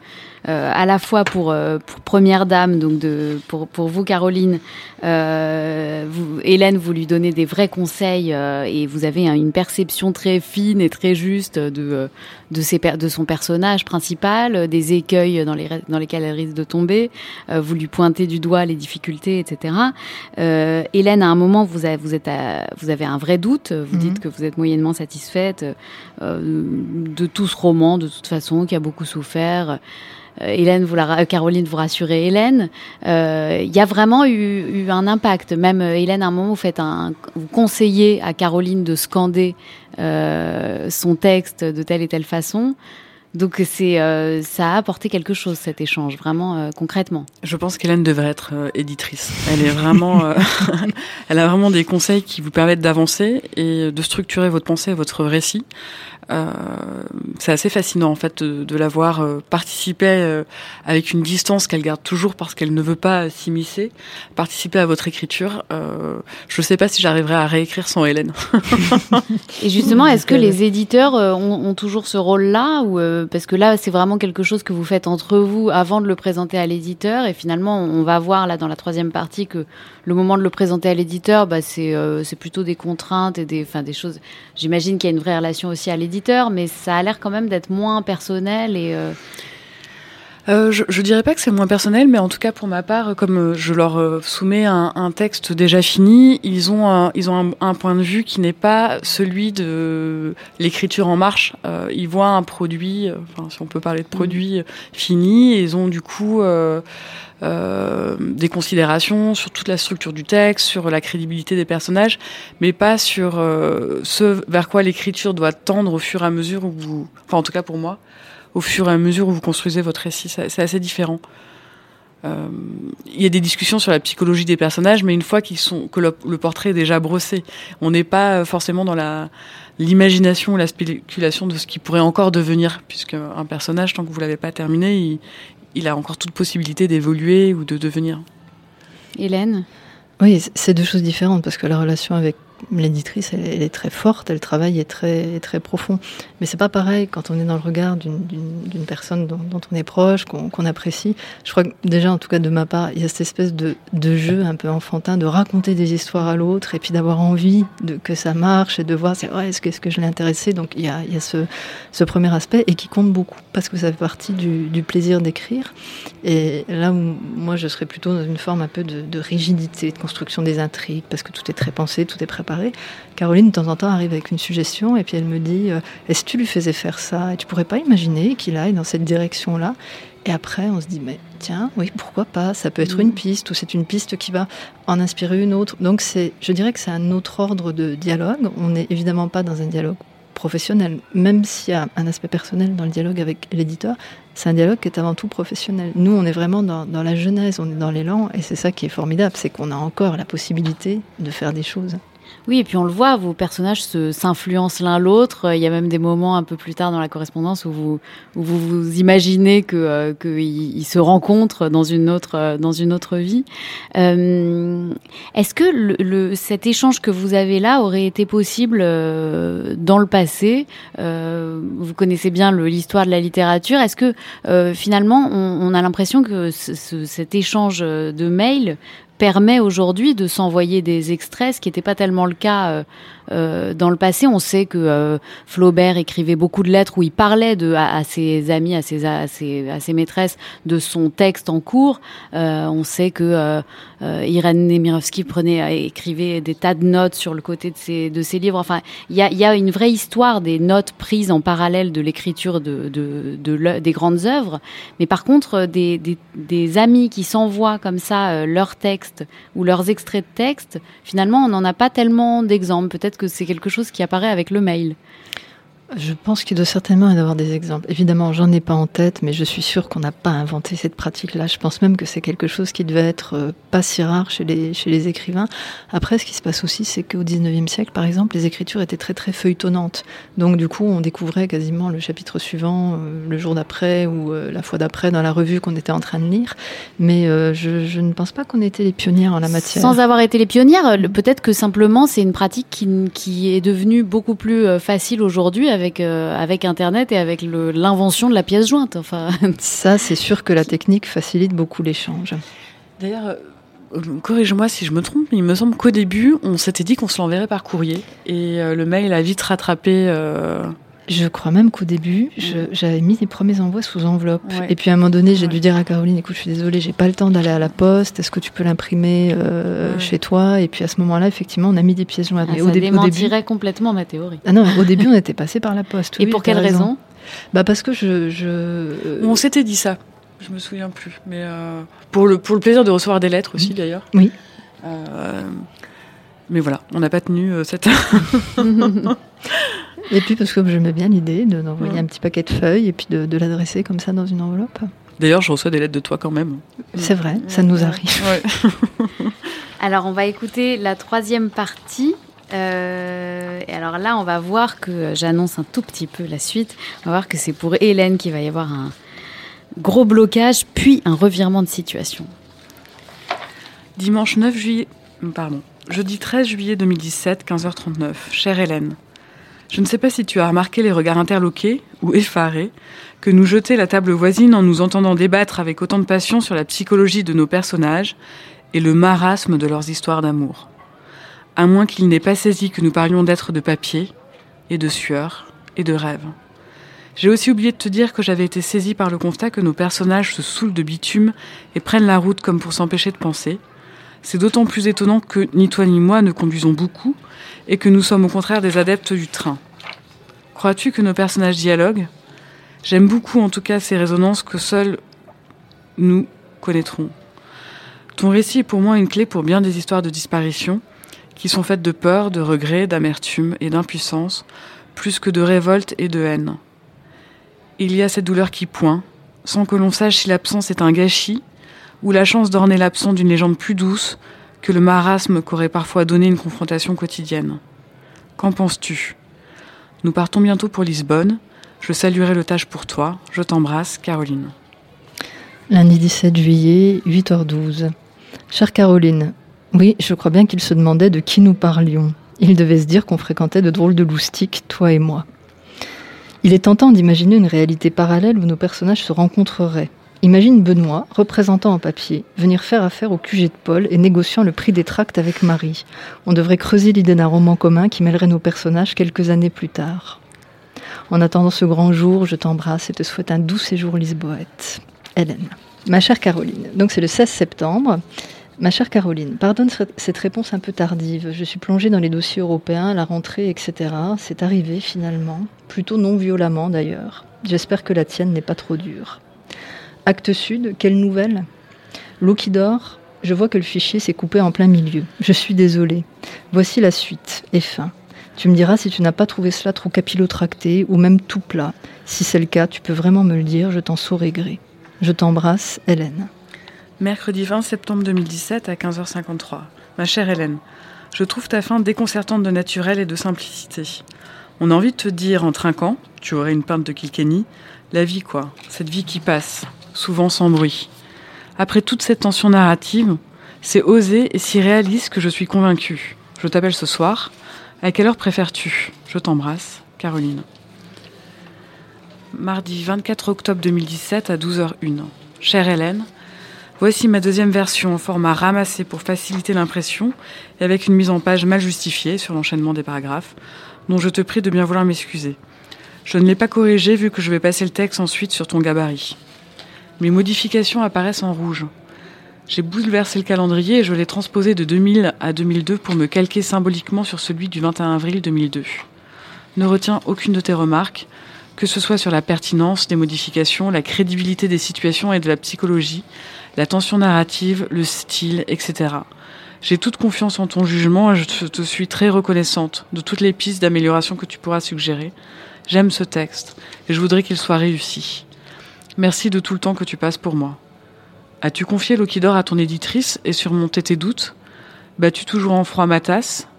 à la fois pour, Première Dame, donc pour, vous Caroline, Hélène, vous lui donnez des vrais conseils et vous avez une perception très fine et très juste de, de, ses, de son personnage principal, des écueils dans, les, dans lesquels elle risque de tomber, vous lui pointez du doigt les difficultés, etc. Hélène, à un moment, vous avez, vous, êtes vous avez un vrai doute, vous mhm. dites que vous êtes moyennement satisfaite de tout ce roman, de toute façon, qui a beaucoup souffert. Euh, Hélène, vous la, Caroline, vous rassurez Hélène. Euh, il y a vraiment eu, eu, un impact. Même euh, Hélène, à un moment, vous faites un, vous conseillez à Caroline de scander euh, son texte de telle et telle façon. Donc c'est euh, ça a apporté quelque chose cet échange vraiment euh, concrètement. Je pense qu'Hélène devrait être euh, éditrice. Elle est vraiment elle a vraiment des conseils qui vous permettent d'avancer et de structurer votre pensée, votre récit. Euh, c'est assez fascinant en fait de, de la voir euh, participer euh, avec une distance qu'elle garde toujours parce qu'elle ne veut pas s'immiscer, participer à votre écriture. je ne sais pas si j'arriverai à réécrire sans Hélène. Et justement, est-ce que les éditeurs ont, ont toujours ce rôle-là ou parce que là, c'est vraiment quelque chose que vous faites entre vous avant de le présenter à l'éditeur et finalement, on va voir là dans la troisième partie que le moment de le présenter à l'éditeur, bah, c'est c'est plutôt des contraintes et des, enfin, des choses. J'imagine qu'il y a une vraie relation aussi à l'éditeur mais ça a l'air quand même d'être moins personnel et. Euh, euh, je, je dirais pas que c'est moins personnel, mais en tout cas pour ma part, comme euh, je leur soumets un, texte déjà fini, ils ont un, ils ont un, point de vue qui n'est pas celui de l'écriture en marche. ils voient un produit, enfin si on peut parler de produit fini, et ils ont du coup euh, des considérations sur toute la structure du texte, sur la crédibilité des personnages, mais pas sur euh, ce vers quoi l'écriture doit tendre au fur et à mesure où vous, enfin en tout cas pour moi, au fur et à mesure où vous construisez votre récit. C'est assez différent. euh, il y a des discussions sur la psychologie des personnages, mais une fois qu'ils sont que le, portrait est déjà brossé, on n'est pas forcément dans la l'imagination ou la spéculation de ce qui pourrait encore devenir, puisque un personnage, tant que vous l'avez pas terminé, il, il a encore toute possibilité d'évoluer ou de devenir. Hélène? Oui, c'est deux choses différentes parce que la relation avec l'éditrice, elle, est très forte, elle travaille est très, très profond. Mais c'est pas pareil quand on est dans le regard d'une personne dont, on est proche, qu'on apprécie. Je crois que déjà, en tout cas de ma part, il y a cette espèce de, de jeu un peu enfantin de raconter des histoires à l'autre et puis d'avoir envie de, que ça marche et de voir, c'est vrai, est-ce que, est que je l'ai intéressé Donc il y a, y a ce, ce, premier aspect et qui compte beaucoup parce que ça fait partie du, du plaisir d'écrire. Et là où moi, je serais plutôt dans une forme un peu de, de rigidité, de construction des intrigues parce que tout est très pensé, tout est préparé Caroline, de temps en temps, arrive avec une suggestion et puis elle me dit euh, Est-ce que tu lui faisais faire ça? Et tu pourrais pas imaginer qu'il aille dans cette direction-là? Et après, on se dit, mais tiens, oui, pourquoi pas? Ça peut être mm. une piste ou c'est une piste qui va en inspirer une autre. Donc, c'est, je dirais que c'est un autre ordre de dialogue. On n'est évidemment pas dans un dialogue professionnel, même s'il y a un aspect personnel dans le dialogue avec l'éditeur, c'est un dialogue qui est avant tout professionnel. Nous, on est vraiment dans, dans la genèse, on est dans l'élan, et c'est ça qui est formidable, c'est qu'on a encore la possibilité de faire des choses. Oui, et puis on le voit, vos personnages s'influencent l'un l'autre. Il y a même des moments un peu plus tard dans la correspondance où vous vous, imaginez que euh, qu'ils se rencontrent dans une autre euh, dans une autre vie. Euh, Est-ce que le, cet échange que vous avez là aurait été possible dans le passé? Vous connaissez bien l'histoire de la littérature. Est-ce que finalement on, a l'impression que ce, cet échange de mails permet aujourd'hui de s'envoyer des extraits, ce qui n'était pas tellement le cas euh, dans le passé, on sait que euh, Flaubert écrivait beaucoup de lettres où il parlait à, ses amis, à ses, à ses, à ses, maîtresses de son texte en cours. Euh, on sait que Irène Nemirovsky prenait, écrivait des tas de notes sur le côté de ses, de ses livres. Enfin, il y a, y a, une vraie histoire des notes prises en parallèle de l'écriture de, de, des grandes œuvres. Mais par contre, des, des, des amis qui s'envoient comme ça leurs textes ou leurs extraits de textes, finalement, on n'en a pas tellement d'exemples. Peut-être que c'est quelque chose qui apparaît avec le mail. Je pense qu'il doit certainement y avoir des exemples. Évidemment, j'en ai pas en tête, mais je suis sûre qu'on n'a pas inventé cette pratique-là. Je pense même que c'est quelque chose qui devait être euh, pas si rare chez les, écrivains. Après, ce qui se passe aussi, c'est qu'au 19e siècle, par exemple, les écritures étaient très très feuilletonnantes. Donc du coup, on découvrait quasiment le chapitre suivant, euh, le jour d'après ou euh, la fois d'après dans la revue qu'on était en train de lire. Mais je, ne pense pas qu'on était les pionnières en la matière. Sans avoir été les pionnières, peut-être que simplement c'est une pratique qui est devenue beaucoup plus facile aujourd'hui avec, euh, avec Internet et avec l'invention de la pièce jointe. Enfin. Ça, c'est sûr que la technique facilite beaucoup l'échange. D'ailleurs, euh, corrige-moi si je me trompe, mais il me semble qu'au début, on s'était dit qu'on se l'enverrait par courrier. Et euh, le mail a vite rattrapé. Je crois même qu'au début, j'avais mis les premiers envois sous enveloppe. Et puis à un moment donné, j'ai dû dire à Caroline, écoute, je suis désolée, j'ai pas le temps d'aller à la poste. Est-ce que tu peux l'imprimer euh, chez toi? Et puis à ce moment-là, effectivement, on a mis des pièces jointes. Ah, ça au, démentirait complètement ma théorie. Ah non, au début, on était passé par la poste. Et pour quelle raison, Bah parce que je. je... On s'était dit ça. Je me souviens plus, mais euh, pour le pour le plaisir de recevoir des lettres aussi d'ailleurs. Oui. Euh, mais voilà, on n'a pas tenu cette. Et puis parce que j'aimais bien l'idée d'envoyer un petit paquet de feuilles et puis de, l'adresser comme ça dans une enveloppe. D'ailleurs, je reçois des lettres de toi quand même. C'est vrai, ça nous arrive. alors, on va écouter la troisième partie. Euh, et alors là, on va voir que j'annonce un tout petit peu la suite. On va voir que c'est pour Hélène qu'il va y avoir un gros blocage, puis un revirement de situation. Dimanche 9 juillet, pardon, jeudi 13 juillet 2017, 15h39. Chère Hélène, je ne sais pas si tu as remarqué les regards interloqués ou effarés que nous jetait la table voisine en nous entendant débattre avec autant de passion sur la psychologie de nos personnages et le marasme de leurs histoires d'amour. À moins qu'ils n'aient pas saisi que nous parlions d'êtres de papier et de sueur et de rêve. J'ai aussi oublié de te dire que j'avais été saisie par le constat que nos personnages se saoulent de bitume et prennent la route comme pour s'empêcher de penser. C'est d'autant plus étonnant que ni toi ni moi ne conduisons beaucoup, et que nous sommes au contraire des adeptes du train. Crois-tu que nos personnages dialoguent? J'aime beaucoup en tout cas ces résonances que seuls nous connaîtrons. Ton récit est pour moi une clé pour bien des histoires de disparition, qui sont faites de peur, de regret, d'amertume et d'impuissance, plus que de révolte et de haine. Il y a cette douleur qui pointe, sans que l'on sache si l'absence est un gâchis ou la chance d'orner l'absent d'une légende plus douce que le marasme qu'aurait parfois donné une confrontation quotidienne. Qu'en penses-tu? Nous partons bientôt pour Lisbonne. Je saluerai le tâche pour toi. Je t'embrasse, Caroline. Lundi 17 juillet, 8h12. Chère Caroline, oui, je crois bien qu'il se demandait de qui nous parlions. Il devait se dire qu'on fréquentait de drôles de loustiques, toi et moi. Il est tentant d'imaginer une réalité parallèle où nos personnages se rencontreraient. Imagine Benoît, représentant en papier, venir faire affaire au QG de Paul et négociant le prix des tracts avec Marie. On devrait creuser l'idée d'un roman commun qui mêlerait nos personnages quelques années plus tard. En attendant ce grand jour, je t'embrasse et te souhaite un doux séjour lisboète. Hélène. Ma chère Caroline, donc c'est le 16 septembre. Ma chère Caroline, pardonne cette réponse un peu tardive. Je suis plongée dans les dossiers européens, la rentrée, etc. C'est arrivé finalement, plutôt non violemment d'ailleurs. J'espère que la tienne n'est pas trop dure. Acte Sud, quelle nouvelle? L'eau qui dort, je vois que le fichier s'est coupé en plein milieu. Je suis désolée. Voici la suite, et fin. Tu me diras si tu n'as pas trouvé cela trop capillotracté ou même tout plat. Si c'est le cas, tu peux vraiment me le dire, je t'en saurai gré. Je t'embrasse, Hélène. Mercredi 20 septembre 2017 à 15h53. Ma chère Hélène, je trouve ta fin déconcertante de naturel et de simplicité. On a envie de te dire en trinquant, tu aurais une pinte de Kilkenny, la vie quoi, cette vie qui passe, souvent sans bruit. Après toute cette tension narrative, c'est osé et si réaliste que je suis convaincue. Je t'appelle ce soir. À quelle heure préfères-tu? Je t'embrasse, Caroline. Mardi 24 octobre 2017 à 12h01. Chère Hélène, Voici ma deuxième version en format ramassé pour faciliter l'impression et avec une mise en page mal justifiée sur l'enchaînement des paragraphes, dont je te prie de bien vouloir m'excuser. Je ne l'ai pas corrigé vu que je vais passer le texte ensuite sur ton gabarit. Mes modifications apparaissent en rouge. J'ai bouleversé le calendrier et je l'ai transposé de 2000 à 2002 pour me calquer symboliquement sur celui du 21 avril 2002. Ne retiens aucune de tes remarques, que ce soit sur la pertinence des modifications, la crédibilité des situations et de la psychologie, la tension narrative, le style, etc. J'ai toute confiance en ton jugement et je te suis très reconnaissante de toutes les pistes d'amélioration que tu pourras suggérer. J'aime ce texte et je voudrais qu'il soit réussi. Merci de tout le temps que tu passes pour moi. As-tu confié l'Okidor à ton éditrice et surmonté tes doutes? Bats-tu toujours en froid ma tasse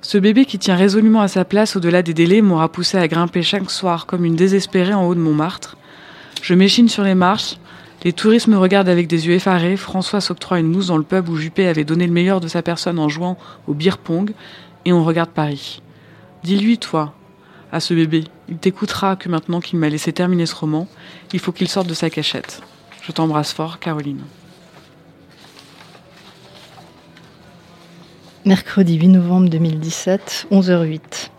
Ce bébé qui tient résolument à sa place au-delà des délais m'aura poussé à grimper chaque soir comme une désespérée en haut de Montmartre. Je m'échine sur les marches, les touristes me regardent avec des yeux effarés. François s'octroie une mousse dans le pub où Juppé avait donné le meilleur de sa personne en jouant au beer pong. Et on regarde Paris. Dis-lui, toi, à ce bébé, il t'écoutera que maintenant qu'il m'a laissé terminer ce roman, il faut qu'il sorte de sa cachette. Je t'embrasse fort, Caroline. Mercredi 8 novembre 2017, 11h08.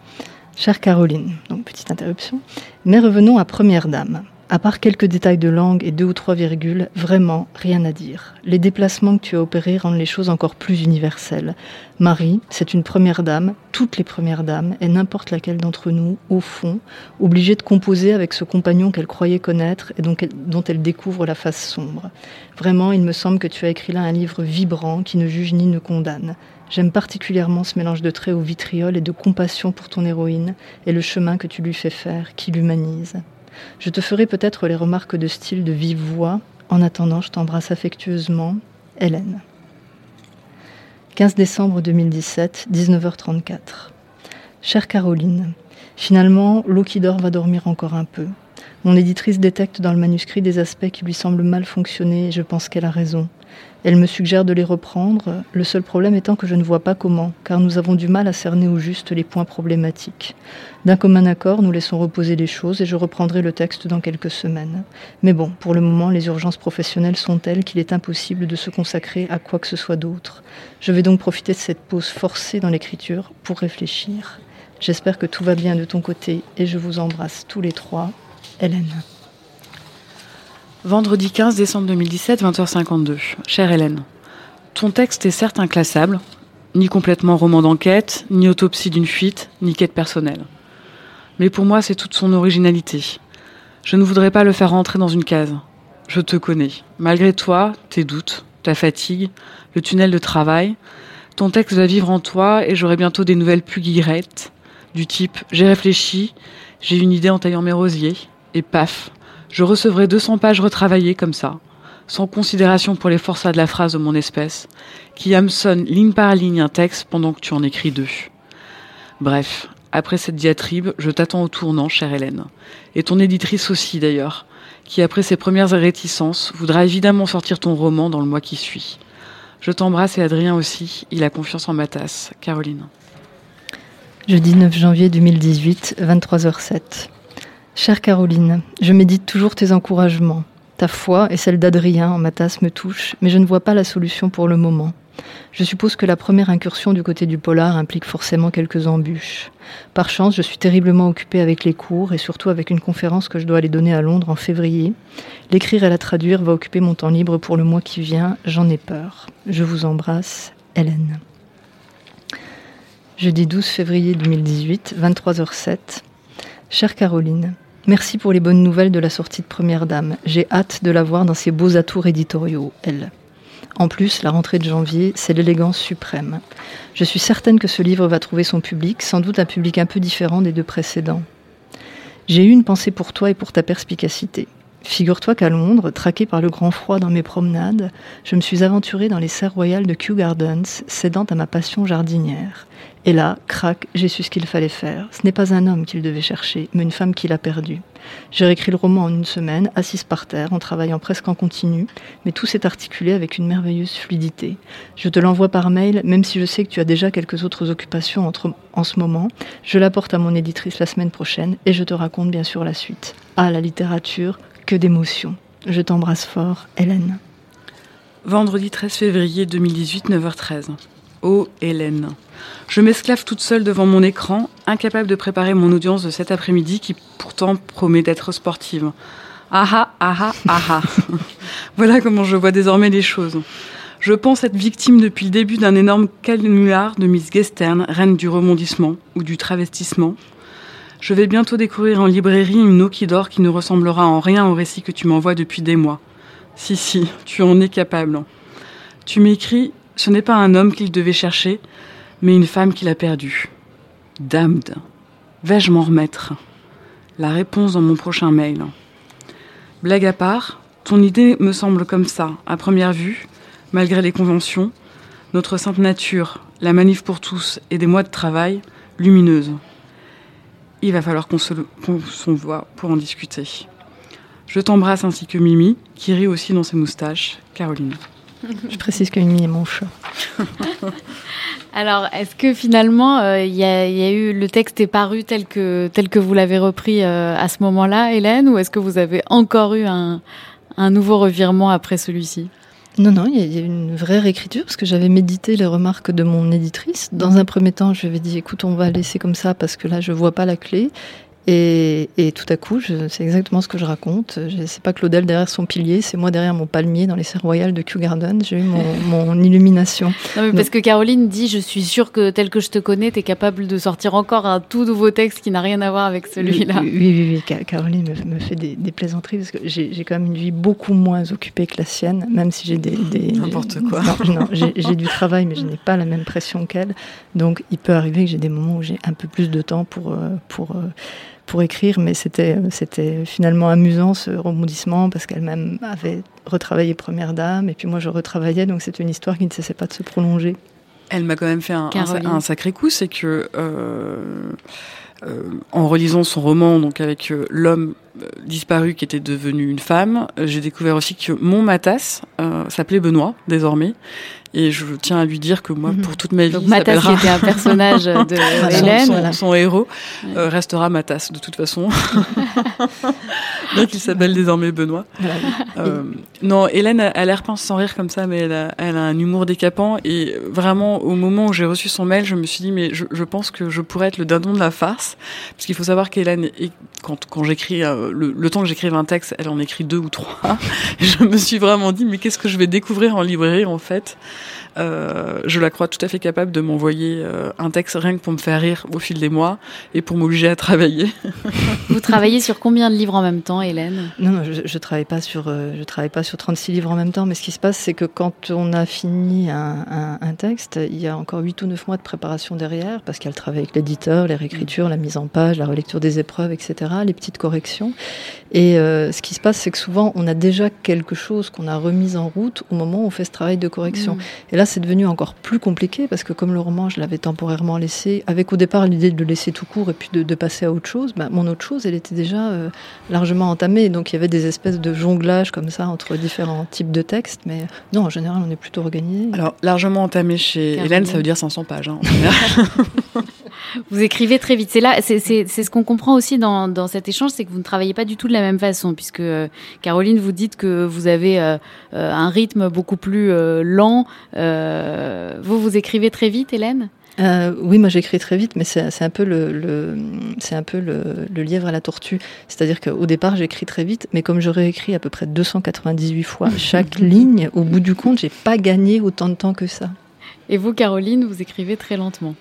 Chère Caroline, donc petite interruption, mais revenons à Première Dame. À part quelques détails de langue et deux ou trois virgules, vraiment rien à dire. Les déplacements que tu as opérés rendent les choses encore plus universelles. Marie, c'est une première dame, toutes les premières dames, et n'importe laquelle d'entre nous, au fond, obligée de composer avec ce compagnon qu'elle croyait connaître et dont elle, dont elle découvre la face sombre. Vraiment, il me semble que tu as écrit là un livre vibrant qui ne juge ni ne condamne. J'aime particulièrement ce mélange de traits au vitriol et de compassion pour ton héroïne et le chemin que tu lui fais faire, qui l'humanise. Je te ferai peut-être les remarques de style de vive voix. En attendant, je t'embrasse affectueusement. Hélène. 15 décembre 2017, 19h34. Chère Caroline, finalement, l'eau qui dort va dormir encore un peu. Mon éditrice détecte dans le manuscrit des aspects qui lui semblent mal fonctionner et je pense qu'elle a raison. Elle me suggère de les reprendre, le seul problème étant que je ne vois pas comment, car nous avons du mal à cerner au juste les points problématiques. D'un commun accord, nous laissons reposer les choses et je reprendrai le texte dans quelques semaines. Mais bon, pour le moment, les urgences professionnelles sont telles qu'il est impossible de se consacrer à quoi que ce soit d'autre. Je vais donc profiter de cette pause forcée dans l'écriture pour réfléchir. J'espère que tout va bien de ton côté et je vous embrasse tous les trois. Hélène. Vendredi 15 décembre 2017, 20h52. Chère Hélène, ton texte est certes inclassable, ni complètement roman d'enquête, ni autopsie d'une fuite, ni quête personnelle. Mais pour moi, c'est toute son originalité. Je ne voudrais pas le faire rentrer dans une case. Je te connais. Malgré toi, tes doutes, ta fatigue, le tunnel de travail, ton texte va vivre en toi et j'aurai bientôt des nouvelles plus du type j'ai réfléchi, j'ai une idée en taillant mes rosiers, et paf, je recevrai 200 pages retravaillées comme ça, sans considération pour les forçats de la phrase de mon espèce, qui hameçonne ligne par ligne un texte pendant que tu en écris deux. Bref, après cette diatribe, je t'attends au tournant, chère Hélène. Et ton éditrice aussi, d'ailleurs, qui, après ses premières réticences, voudra évidemment sortir ton roman dans le mois qui suit. Je t'embrasse et Adrien aussi, il a confiance en ma tasse. Caroline. Jeudi 9 janvier 2018, 23h07. Chère Caroline, je médite toujours tes encouragements. Ta foi et celle d'Adrien en ma tasse me touchent, mais je ne vois pas la solution pour le moment. Je suppose que la première incursion du côté du polar implique forcément quelques embûches. Par chance, je suis terriblement occupée avec les cours et surtout avec une conférence que je dois aller donner à Londres en février. L'écrire et la traduire va occuper mon temps libre pour le mois qui vient. J'en ai peur. Je vous embrasse, Hélène. Jeudi 12 février 2018, 23h07. Chère Caroline, Merci pour les bonnes nouvelles de la sortie de Première Dame. J'ai hâte de la voir dans ses beaux atours éditoriaux, elle. En plus, la rentrée de janvier, c'est l'élégance suprême. Je suis certaine que ce livre va trouver son public, sans doute un public un peu différent des deux précédents. J'ai eu une pensée pour toi et pour ta perspicacité. Figure-toi qu'à Londres, traqué par le grand froid dans mes promenades, je me suis aventurée dans les serres royales de Kew Gardens, cédant à ma passion jardinière. Et là, crac, j'ai su ce qu'il fallait faire. Ce n'est pas un homme qu'il devait chercher, mais une femme qu'il a perdue. J'ai réécrit le roman en une semaine, assise par terre, en travaillant presque en continu, mais tout s'est articulé avec une merveilleuse fluidité. Je te l'envoie par mail, même si je sais que tu as déjà quelques autres occupations entre, en ce moment. Je l'apporte à mon éditrice la semaine prochaine et je te raconte bien sûr la suite. Ah, la littérature, que d'émotions. Je t'embrasse fort, Hélène. Vendredi 13 février 2018, 9h13. Oh Hélène. Je m'esclave toute seule devant mon écran, incapable de préparer mon audience de cet après-midi qui pourtant promet d'être sportive. Ah ah ah ah ah Voilà comment je vois désormais les choses. Je pense être victime depuis le début d'un énorme canular de Miss Gestern, reine du remondissement ou du travestissement. Je vais bientôt découvrir en librairie une eau qui dort qui ne ressemblera en rien au récit que tu m'envoies depuis des mois. Si, si, tu en es capable. Tu m'écris ce n'est pas un homme qu'il devait chercher, mais une femme qu'il a perdue. Damned. Vais-je m'en remettre? La réponse dans mon prochain mail. Blague à part, ton idée me semble comme ça, à première vue, malgré les conventions, notre sainte nature, la manif pour tous et des mois de travail, lumineuse. Il va falloir qu'on se, voit pour en discuter. Je t'embrasse ainsi que Mimi, qui rit aussi dans ses moustaches, Caroline. Je précise que Mimi est mon chat. Alors, est-ce que finalement, euh, il y, a eu le texte est paru tel que tel que vous l'avez repris euh, à ce moment-là, Hélène, ou est-ce que vous avez encore eu un, nouveau revirement après celui-ci? Non, non, il y, a eu une vraie réécriture parce que j'avais médité les remarques de mon éditrice. Dans un premier temps, je lui avais dit écoute, on va laisser comme ça parce que là, je vois pas la clé. Et, tout à coup, c'est exactement ce que je raconte. C'est pas Claudel derrière son pilier, c'est moi derrière mon palmier dans les serres royales de Kew Garden. J'ai eu mon, illumination. parce que Caroline dit Je suis sûre que tel que je te connais, tu es capable de sortir encore un tout nouveau texte qui n'a rien à voir avec celui-là. Oui, oui, oui, Caroline me, fait des, plaisanteries parce que j'ai quand même une vie beaucoup moins occupée que la sienne, même si j'ai des. N'importe quoi. Non, j'ai du travail, mais je n'ai pas la même pression qu'elle. Donc il peut arriver que j'ai des moments où j'ai un peu plus de temps pour. Euh, pour euh, pour écrire, mais c'était, c'était finalement amusant ce rebondissement parce qu'elle-même avait retravaillé Première Dame et puis moi je retravaillais, donc c'est une histoire qui ne cessait pas de se prolonger. Elle m'a quand même fait un, un, sacré coup, c'est que euh, euh, en relisant son roman, donc avec euh, l'homme disparu qui était devenu une femme, j'ai découvert aussi que mon Matas s'appelait Benoît désormais et je tiens à lui dire que moi, mhm. pour toute ma vie, Donc, Matas, qui était un personnage de Hélène, son, héros euh, restera Matas de toute façon. Donc il s'appelle désormais Benoît. Euh, non, Hélène a, l'air pince sans rire comme ça, mais elle a, elle a, un humour décapant. Et vraiment, au moment où j'ai reçu son mail, je me suis dit, mais je, je, pense que je pourrais être le dindon de la farce, parce qu'il faut savoir qu'Hélène, quand, quand j'écris euh, le, le, temps que j'écrive un texte, elle en écrit deux ou trois. je me suis vraiment dit, mais qu'est-ce que je vais découvrir en librairie en fait? Euh, je la crois tout à fait capable de m'envoyer euh, un texte rien que pour me faire rire au fil des mois et pour m'obliger à travailler. Vous travaillez sur combien de livres en même temps, Hélène? Non, non, je, je travaille pas sur, euh, je travaille pas sur 36 livres en même temps. Mais ce qui se passe, c'est que quand on a fini un, un, un, texte, il y a encore 8 ou 9 mois de préparation derrière, parce qu'il y a le travail avec l'éditeur, les réécritures, la mise en page, la relecture des épreuves, etc., les petites corrections. Et euh, ce qui se passe, c'est que souvent, on a déjà quelque chose qu'on a remis en route au moment où on fait ce travail de correction. Et là, c'est devenu encore plus compliqué parce que comme le roman, je l'avais temporairement laissé, avec au départ l'idée de le laisser tout court et puis de, passer à autre chose, bah, mon autre chose, elle était déjà euh, largement entamée. Donc il y avait des espèces de jonglages comme ça entre différents types de textes. Mais non, en général, on est plutôt organisé. Alors, largement entamé chez Hélène, ça veut dire 500 pages. Hein, vous écrivez très vite. C'est là, c'est ce qu'on comprend aussi dans, dans cet échange, c'est que vous ne travaillez pas du tout de la même façon, puisque euh, Caroline, vous dites que vous avez euh, euh, un rythme beaucoup plus lent. vous, vous écrivez très vite, Hélène? Oui, moi j'écris très vite, mais c'est un peu le, c'est un peu le, le, lièvre à la tortue. C'est-à-dire qu'au départ j'écris très vite, mais comme j'aurais écrit à peu près 298 fois chaque ligne, au bout du compte, j'ai pas gagné autant de temps que ça. Et vous, Caroline, vous écrivez très lentement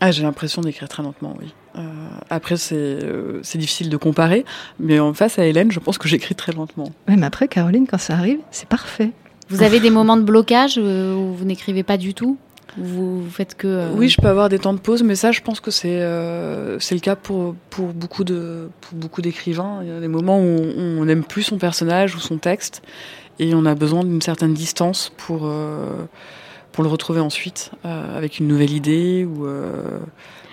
ah, J'ai l'impression d'écrire très lentement, oui. Euh, après, euh, c'est difficile de comparer, mais en face à Hélène, je pense que j'écris très lentement. Oui, mais après, Caroline, quand ça arrive, c'est parfait. Vous avez des moments de blocage euh, où vous n'écrivez pas du tout vous faites que oui je peux avoir des temps de pause mais ça je pense que c'est c'est le cas pour pour beaucoup de pour beaucoup d'écrivains il y a des moments où on n'aime plus son personnage ou son texte et on a besoin d'une certaine distance pour pour le retrouver ensuite euh, avec une nouvelle idée ou euh,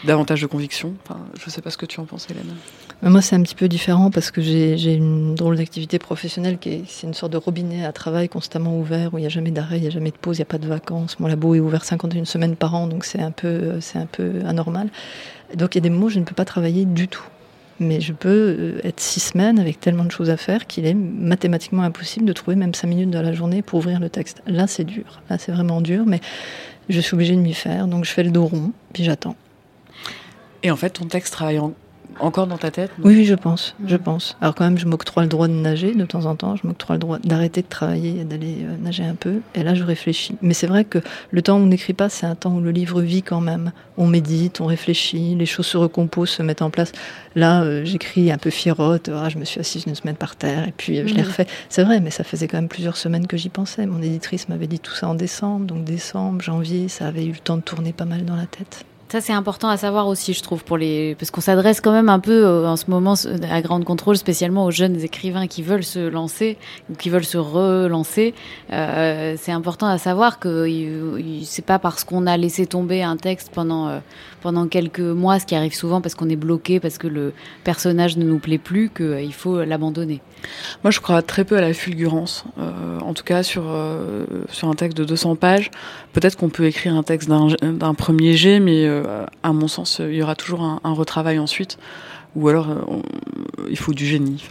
davantage de conviction. Je ne sais pas ce que tu en penses, Hélène. Moi, c'est un petit peu différent parce que j'ai une drôle d'activité professionnelle qui est, c'est une sorte de robinet à travail constamment ouvert où il n'y a jamais d'arrêt, il n'y a jamais de pause, il n'y a pas de vacances. Mon labo est ouvert 51 semaines par an, donc c'est un peu, c'est un peu anormal. Donc il y a des mots je ne peux pas travailler du tout mais je peux euh, être six semaines avec tellement de choses à faire qu'il est mathématiquement impossible de trouver même cinq minutes dans la journée pour ouvrir le texte. Là, c'est dur. Là, c'est vraiment dur, mais je suis obligée de m'y faire. Donc, je fais le dos rond, puis j'attends. Et en fait, ton texte travaille en encore dans ta tête Oui, oui, je pense, je pense. Alors quand même, je m'octroie le droit de nager de temps en temps, je m'octroie le droit d'arrêter de travailler et d'aller euh, nager un peu. Et là, je réfléchis. Mais c'est vrai que le temps où on n'écrit pas, c'est un temps où le livre vit quand même. On médite, on réfléchit, les choses se recomposent, se mettent en place. Là, euh, j'écris un peu fierote, ah, je me suis assise une semaine par terre et puis euh, je l'ai refait. C'est vrai, mais ça faisait quand même plusieurs semaines que j'y pensais. Mon éditrice m'avait dit tout ça en décembre, donc décembre, janvier, ça avait eu le temps de tourner pas mal dans la tête. Ça, c'est important à savoir aussi, je trouve, pour les... parce qu'on s'adresse quand même un peu euh, en ce moment à Grande Contrôle, spécialement aux jeunes écrivains qui veulent se lancer ou qui veulent se relancer. Euh, c'est important à savoir que c'est pas parce qu'on a laissé tomber un texte pendant, euh, pendant quelques mois, ce qui arrive souvent parce qu'on est bloqué, parce que le personnage ne nous plaît plus, qu'il faut l'abandonner. Moi, je crois très peu à la fulgurance. en tout cas, sur, sur un texte de 200 pages, peut-être qu'on peut écrire un texte d'un premier jet, mais euh, à mon sens, il y aura toujours un, retravail ensuite. Ou alors, euh, il faut du génie.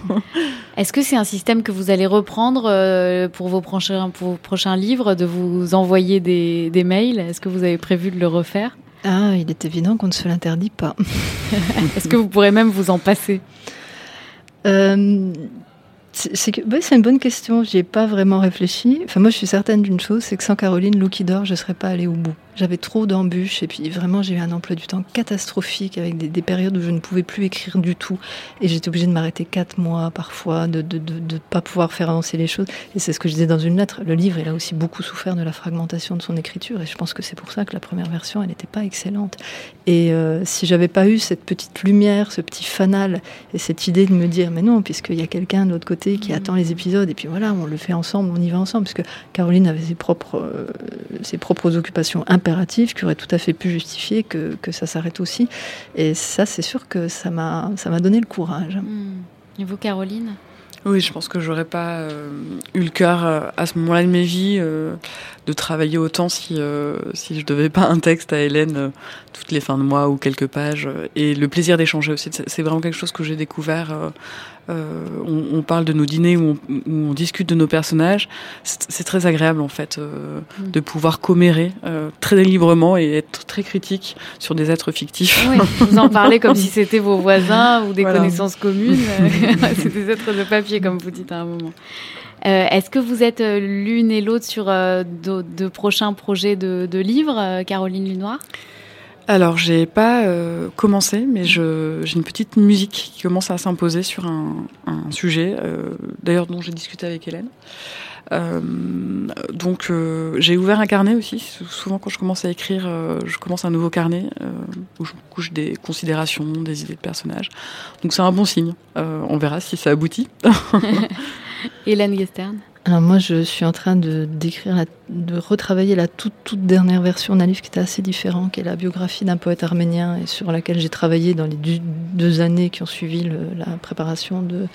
Est-ce que c'est un système que vous allez reprendre euh, pour, vos prochains, pour prochains livres, de vous envoyer des, des mails? Est-ce que vous avez prévu de le refaire? Ah, il est évident qu'on ne se l'interdit pas. Est-ce que vous pourrez même vous en passer? C'est une bonne question. J'y ai pas vraiment réfléchi. Enfin, moi, je suis certaine d'une chose, c'est que sans Caroline Loukidor, je serais pas allée au bout. J'avais trop d'embûches et puis vraiment j'ai eu un emploi du temps catastrophique avec des, périodes où je ne pouvais plus écrire du tout et j'étais obligée de m'arrêter quatre mois parfois, de ne de, de, pas pouvoir faire avancer les choses. Et c'est ce que je disais dans une lettre. Le livre, il a aussi beaucoup souffert de la fragmentation de son écriture et je pense que c'est pour ça que la première version, elle n'était pas excellente. Et euh, si j'avais pas eu cette petite lumière, ce petit fanal et cette idée de me dire mais non, puisqu'il y a quelqu'un de l'autre côté qui attend les épisodes et puis voilà, on le fait ensemble, on y va ensemble, parce que Caroline avait ses propres, euh, ses propres occupations impérables qui aurait tout à fait pu justifier que, que ça s'arrête aussi. Et ça, c'est sûr que ça m'a donné le courage. Hmm. Et vous, Caroline? Oui, je pense que j'aurais pas euh, eu le cœur euh, à ce moment-là de ma vie euh, de travailler autant si si je devais pas un texte à Hélène toutes les fins de mois ou quelques pages et le plaisir d'échanger aussi. C'est vraiment quelque chose que j'ai découvert euh, on, parle de nos dîners où on, discute de nos personnages. C'est très agréable en fait euh, mm. de pouvoir commérer euh, très librement et être très critique sur des êtres fictifs. Oui, vous en parlez comme si c'était vos voisins ou des connaissances communes. C'est des êtres de papier comme vous dites à un moment. Est-ce que vous êtes l'une et l'autre sur de, prochains projets de, livres, Caroline Lunoir alors, j'ai pas euh, commencé, mais j'ai une petite musique qui commence à s'imposer sur un, sujet, euh, d'ailleurs dont j'ai discuté avec Hélène. Euh, donc, j'ai ouvert un carnet aussi. Souvent, quand je commence à écrire, je commence un nouveau carnet où je couche des considérations, des idées de personnages. Donc, c'est un bon signe. on verra si ça aboutit. Hélène Gestern alors moi, je suis en train de d'écrire, de retravailler la toute, toute dernière version d'un livre qui était assez différent, qui est la biographie d'un poète arménien et sur laquelle j'ai travaillé dans les deux années qui ont suivi la préparation de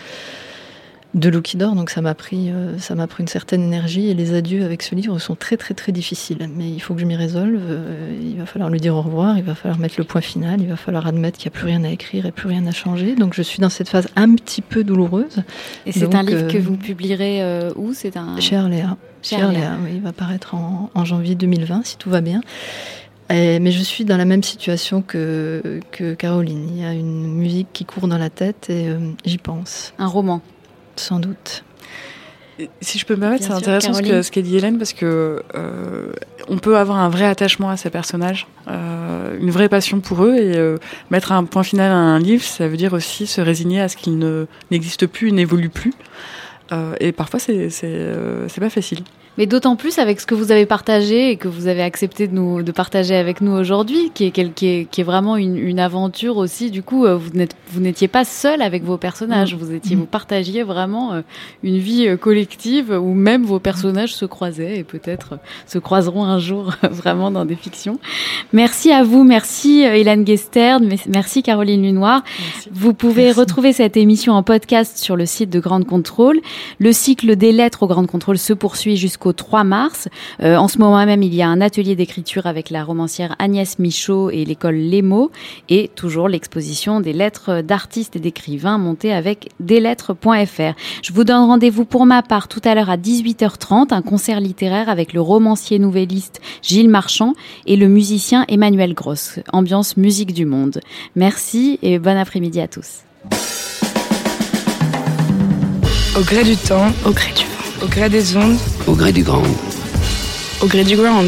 de Loukidor, donc ça m'a pris, euh, ça m'a pris une certaine énergie et les adieux avec ce livre sont très très très difficiles. Mais il faut que je m'y résolve. Euh, il va falloir lui dire au revoir, il va falloir mettre le point final, il va falloir admettre qu'il n'y a plus rien à écrire et plus rien à changer. Donc je suis dans cette phase un petit peu douloureuse. Et c'est un livre que euh, vous publierez où? C'est un chez Arléa. Chez Arléa, oui, il va paraître en, en, janvier 2020 si tout va bien. mais je suis dans la même situation que, que Caroline. Il y a une musique qui court dans la tête et j'y pense. Un roman sans doute. Si je peux me permettre, c'est intéressant ce qu'a dit Hélène parce que euh, on peut avoir un vrai attachement à ces personnages, euh, une vraie passion pour eux et euh, mettre un point final à un livre, ça veut dire aussi se résigner à ce qu'il n'existe plus, n'évolue plus. et parfois, c'est c'est pas facile. Mais d'autant plus avec ce que vous avez partagé et que vous avez accepté de nous de partager avec nous aujourd'hui, qui est, qui, est, qui est vraiment une, une, aventure aussi. Du coup, euh, vous n'étiez pas seul avec vos personnages. Vous étiez, mm. vous partagiez vraiment euh, une vie euh, collective où même vos personnages se croisaient et peut-être se croiseront un jour vraiment dans des fictions. Merci à vous, merci Hélène Gestern, merci Caroline Lunoir. Vous pouvez retrouver cette émission en podcast sur le site de Grande Contrôle. Le cycle des lettres au Grande Contrôle se poursuit jusqu'au au 3 mars. Euh, en ce moment même, il y a un atelier d'écriture avec la romancière Agnès Michaud et l'école Lémo et toujours l'exposition des lettres d'artistes et d'écrivains montée avec deslettres.fr. Je vous donne rendez-vous pour ma part tout à l'heure à 18h30, un concert littéraire avec le romancier nouvelliste Gilles Marchand et le musicien Emmanuel Gross. Ambiance musique du monde. Merci et bon après-midi à tous. Au gré du temps, au gré du au gré des ondes. Au gré du grand. Au gré du grand.